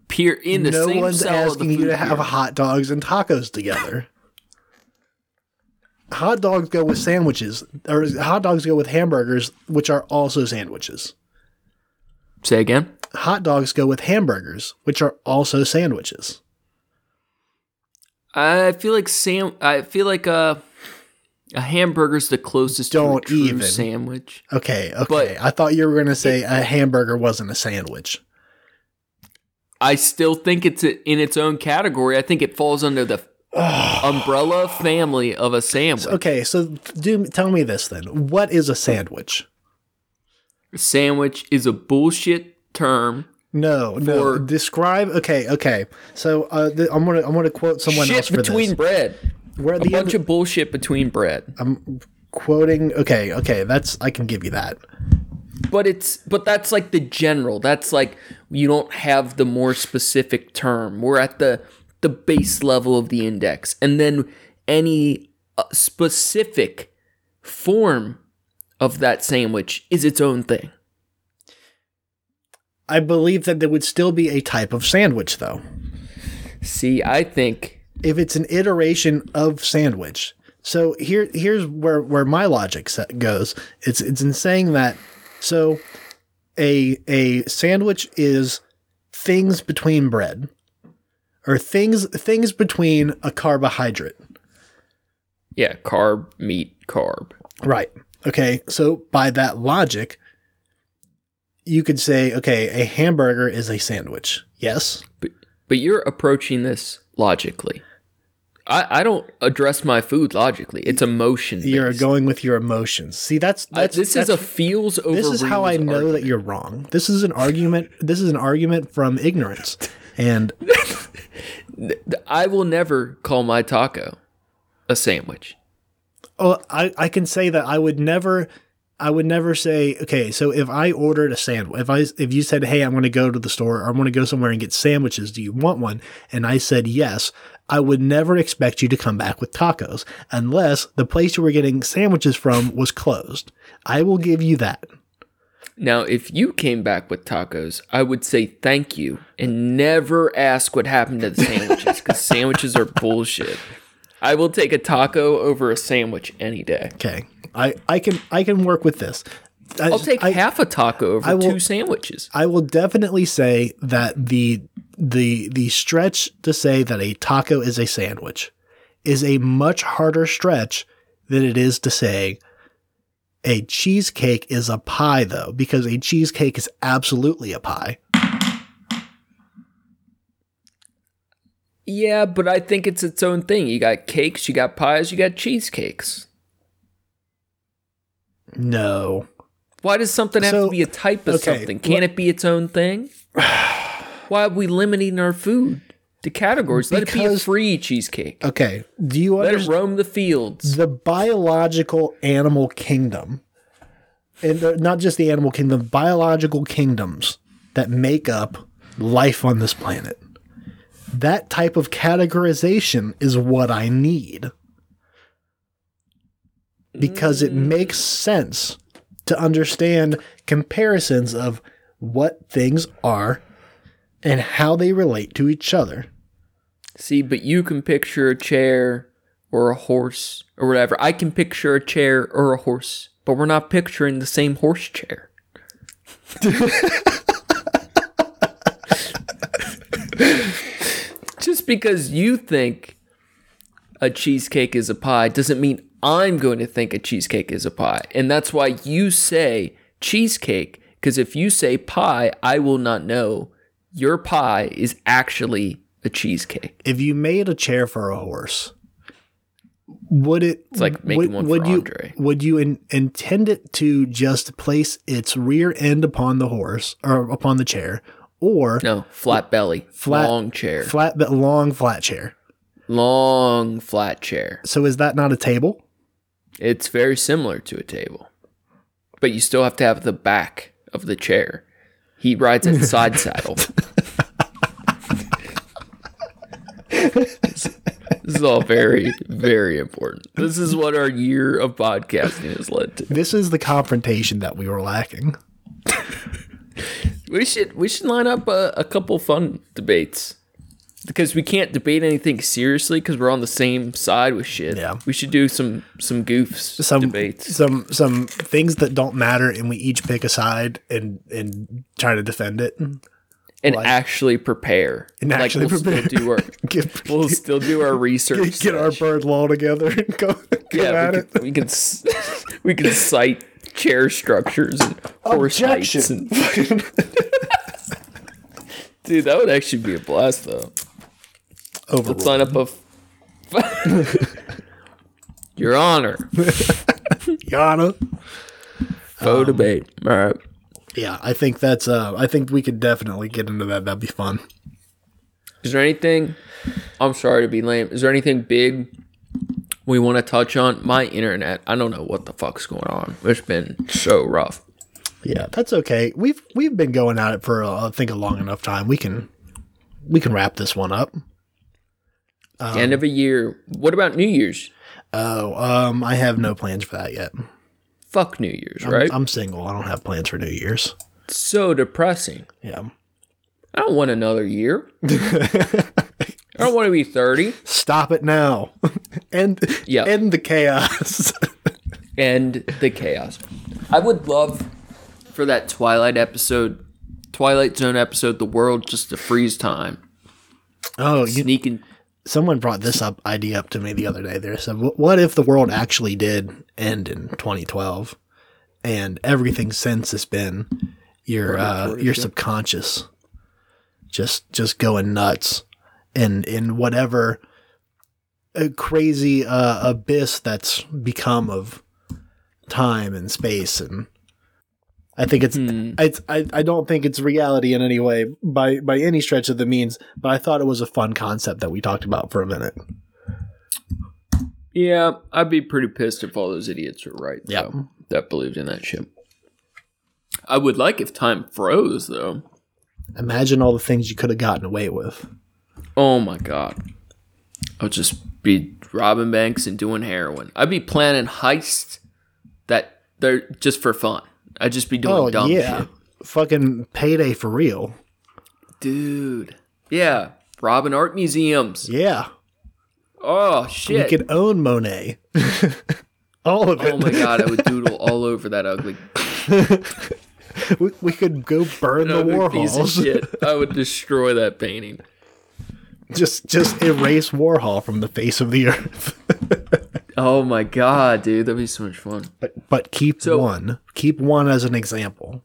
peer in the no same one's cell of the asking you to have hot dogs and tacos together. hot dogs go with sandwiches, or hot dogs go with hamburgers, which are also sandwiches. Say again. Hot dogs go with hamburgers, which are also sandwiches. I feel like sam. I feel like a a hamburger's the closest Don't to a even. sandwich. Okay, okay. But- I thought you were going to say a hamburger wasn't a sandwich. I still think it's in its own category. I think it falls under the umbrella family of a sandwich. Okay, so do tell me this then. What is a sandwich? Sandwich is a bullshit term. No, no. Describe. Okay, okay. So uh, th- I'm gonna I'm gonna quote someone else Shit for between this. bread. Where A the bunch of bullshit between bread. I'm quoting. Okay, okay. That's I can give you that. But it's but that's like the general. That's like you don't have the more specific term. We're at the the base level of the index, and then any uh, specific form of that sandwich is its own thing. I believe that there would still be a type of sandwich though. See, I think If it's an iteration of sandwich. So here here's where where my logic set goes. It's it's in saying that so a a sandwich is things between bread or things things between a carbohydrate. yeah, carb, meat, carb. Right. Okay. So by that logic, you could say, okay, a hamburger is a sandwich. Yes. but but you're approaching this logically. I, I don't address my food logically. It's emotion. You're going with your emotions. See, that's that's this that's, is a feels over. this is how I know argument. that you're wrong. This is an argument. This is an argument from ignorance, and I will never call my taco a sandwich. Oh, I, I can say that I would never I would never say okay. So if I ordered a sandwich, if I if you said, "Hey, I'm going to go to the store or I'm going to go somewhere and get sandwiches. Do you want one?" and I said yes, I would never expect you to come back with tacos unless the place you were getting sandwiches from was closed. I will give you that. Now, if you came back with tacos, I would say thank you and never ask what happened to the sandwiches because sandwiches are bullshit. I will take a taco over a sandwich any day. Okay, I I can I can work with this. I, I'll take I, half a taco over will- two sandwiches. I will definitely say that the the the stretch to say that a taco is a sandwich is a much harder stretch than it is to say a cheesecake is a pie though because a cheesecake is absolutely a pie. Yeah, but I think it's its own thing. You got cakes, you got pies, you got cheesecakes. No. Why does something have So, to be a type of okay, something? Can't it be its own thing? Why are we limiting our food to categories? Let it be a free cheesecake. Okay. Do you Let it roam the fields. the biological animal kingdom and uh, not just the animal kingdom, biological kingdoms that make up life on this planet? That type of categorization is what I need. Because it mm. makes sense to understand comparisons of what things are and how they relate to each other. See, but you can picture a chair or a horse or whatever. I can picture a chair or a horse, but we're not picturing the same horse chair. Just because you think a cheesecake is a pie doesn't mean I'm going to think a cheesecake is a pie. And that's why you say cheesecake, because if you say pie, I will not know your pie is actually a cheesecake. if you made a chair for a horse, would it? It's like making one would for you, Andre. Would you in, intend it to just place its rear end upon the horse or upon the chair, or No, flat belly, Flat- long chair, flat but long flat chair? long flat chair. So is that not a table? It's very similar to a table, but you still have to have the back of the chair. He rides at side saddle. this is all very, very important. This is what our year of podcasting has led to. This is the confrontation that we were lacking. We should we should line up a, a couple fun debates because we can't debate anything seriously because we're on the same side with shit. Yeah. we should do some some goofs Some debates. some some things that don't matter, and we each pick a side and and try to defend it. Mm-hmm. and actually prepare. And actually we'll prepare. Still do our, Get, we'll still do our research. get, get our bird law together and go, go yeah, at we it. can, we can s- we can cite chair structures and horse Objection. heights. And, dude, that would actually be a blast though. Let's Overruled. line up a. f- Your Honor, Yana. faux debate. All right. Yeah, I think that's uh I think we could definitely get into that. That'd be fun. Is there anything? I'm sorry to be lame. Is there anything big we want to touch on? My internet. I don't know what the fuck's going on. It's been so rough. Yeah, that's okay. We've we've been going at it for uh, I think a long enough time. We can we can wrap this one up. End of a year. What about New Year's? Oh, um I have no plans for that yet. Fuck New Year's, right? I'm single. I don't have plans for New Year's. so depressing. Yeah. I don't want another year. I don't want to be 30 Stop it now. end Yeah. end the chaos. end the chaos. I would love for that Twilight episode, Twilight Zone episode, the world just to freeze time. oh, you, Sneaking. Someone brought this up idea up to me the other day. They said, "Wh- "What if the world actually did end in 2012, and everything since has been your uh, your subconscious just just going nuts and in whatever a crazy uh, abyss that's become of time and space and I think it's Hmm. it's I, I don't think it's reality in any way by by any stretch of the means, but I thought it was a fun concept that we talked about for a minute. Yeah, I'd be pretty pissed if all those idiots were right. Yeah. that believed in that shit. I would like if time froze, though. Imagine all the things you could have gotten away with. Oh my god. I would just be robbing banks and doing heroin. I'd be planning heists that they're just for fun. I'd just be doing dumb. Oh dumb yeah. shit. Fucking payday for real. Dude. Yeah. Robbing art museums. Yeah. Oh You shit. could own Monet. all of oh it. oh my god, I would doodle all over that ugly, we, we could go burn the ugly piece of Warhols. shit. I would destroy that painting. just just erase Warhol from the face of the earth. Oh my god, dude, that'd be so much fun. but but keep So- one. Keep one as an example.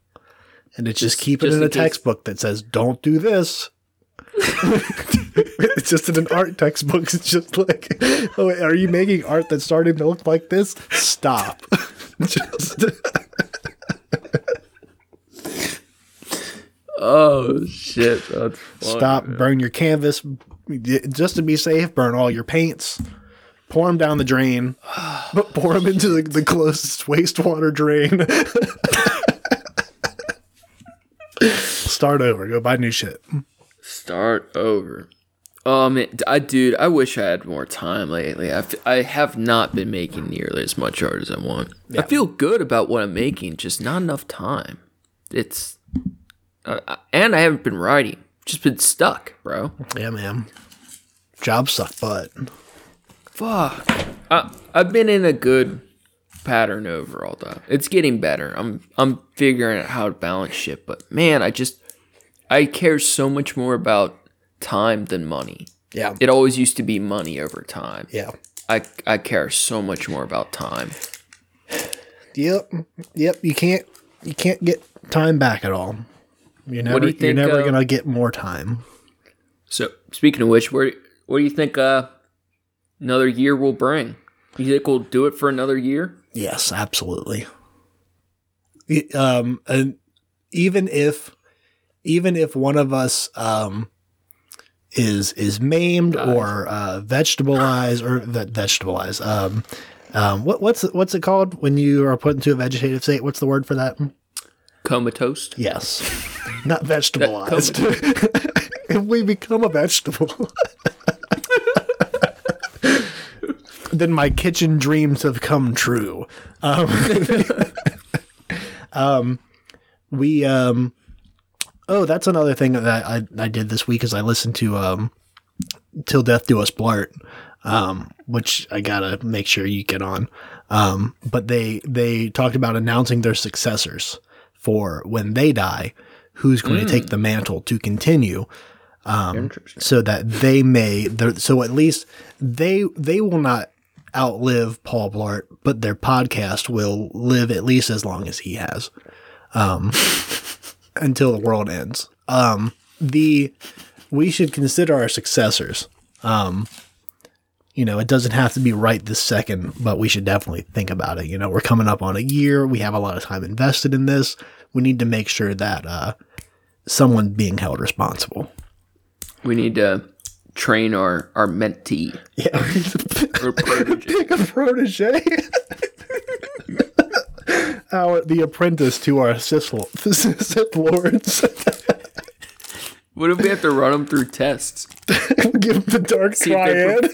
And it's just, Just- keep it just in a case- textbook that says don't do this. it's just in an art textbook. It's just like, oh, are you making art that's starting to look like this? Stop. just, Oh shit, stop. man. Burn your canvas. Just to be safe, burn all your paints. Pour them down the drain. But pour them into the, the closest wastewater drain. Start over. Go buy new shit. Start over. Oh man, I dude, I wish I had more time lately. I, f- I have not been making nearly as much art as I want. I feel good about what I'm making, just not enough time. It's uh, and I haven't been writing. Just been stuck, bro. Yeah, man. Jobs suck butt. Fuck. I, I've been in a good pattern overall though. It's getting better. I'm I'm figuring out how to balance shit, but man, I just I care so much more about time than money. Yeah. It always used to be money over time. Yeah. I I care so much more about time. Yep. Yep. You can't you can't get time back at all. You're never do you you're never uh, gonna get more time. So speaking of which, where what do you think uh another year will bring? You think we'll do it for another year? Yes, absolutely. Um, and even if, even if one of us um, is is maimed or uh, vegetableized or ve- vegetableized, um, um, what what's what's it called when you are put into a vegetative state? What's the word for that? Comatose? Yes, not vegetableized. if we become a vegetable. then my kitchen dreams have come true. Um, um, we um, oh, that's another thing that I, I did this week is I listened to um, "Till Death Do Us Blart," um, which I gotta make sure you get on. Um, but they they talked about announcing their successors for when they die, who's going to take the mantle to continue Interesting. so that they may so at least they they will not outlive Paul Blart, but their podcast will live at least as long as he has, um, until the world ends. Um, the we should consider our successors. Um, you know, it doesn't have to be right this second, but we should definitely think about it. You know, we're coming up on a year. We have a lot of time invested in this. We need to make sure that uh, someone being held responsible. We need to train our our mentee Yeah. or protege. Pick a protege. our the apprentice to our Sith, Lo- Sith lords. What if we have to run them through tests? Give them the dark if they triad.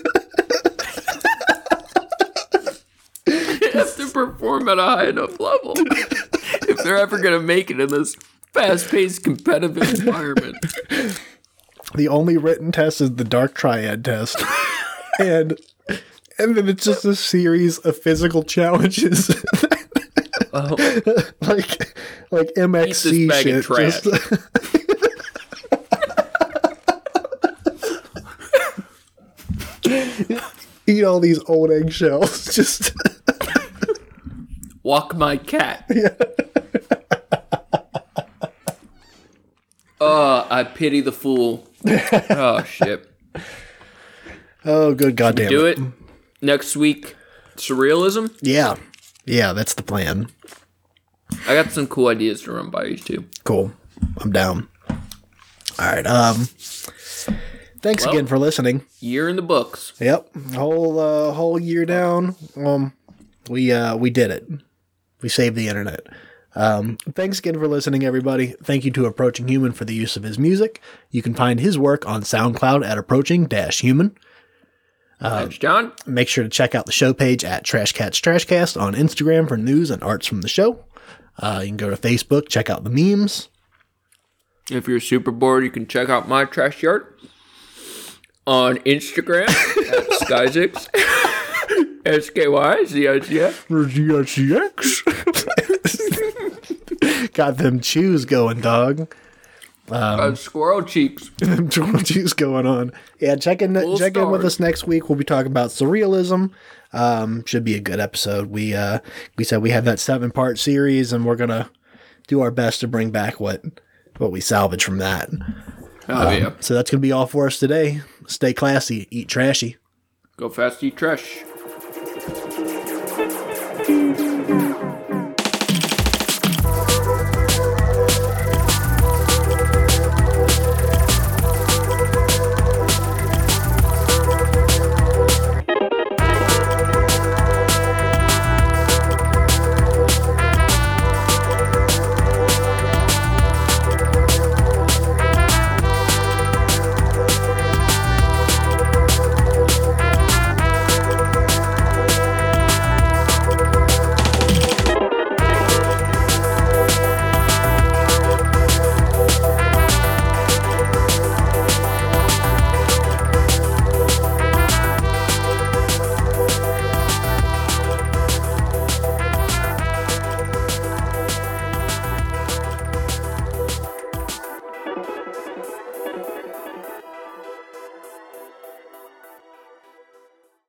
They have to perform at a high enough level if they're ever going to make it in this fast-paced competitive environment. The only written test is the dark triad test, and and then it's just a series of physical challenges. Oh, like like MXC shit. Just, eat all these old eggshells. Just walk my cat. Oh, I pity the fool. Oh shit. Oh, good goddamn. Do it next week. Surrealism. Yeah, yeah, that's the plan. I got some cool ideas to run by you too. Cool. I'm down. All right. Um. Thanks Well- again for listening. Year in the books. Yep, whole uh, whole year down. Um, we uh we did it. We saved the internet. Um, thanks again for listening, everybody. Thank you to Approaching Human for the use of his music. You can find his work on SoundCloud at Approaching Human. Thanks, John. Make sure to check out the show page at Trash Cats Trashcast on Instagram for news and arts from the show. Uh, you can go to Facebook, check out the memes. If you're super bored, you can check out my trash yard on Instagram at Skyzix. S K Y Z I Z X. Got them chews going, dog. Uh, Squirrel cheeks. them chews going on. Yeah, check in Full check in with us next week. We'll be talking about surrealism. Um, should be a good episode. We uh we said we have that seven part series, and we're gonna do our best to bring back what what we salvage from that. Oh yeah. So that's gonna be all for us today. Stay classy, eat trashy. Go fast, eat trash.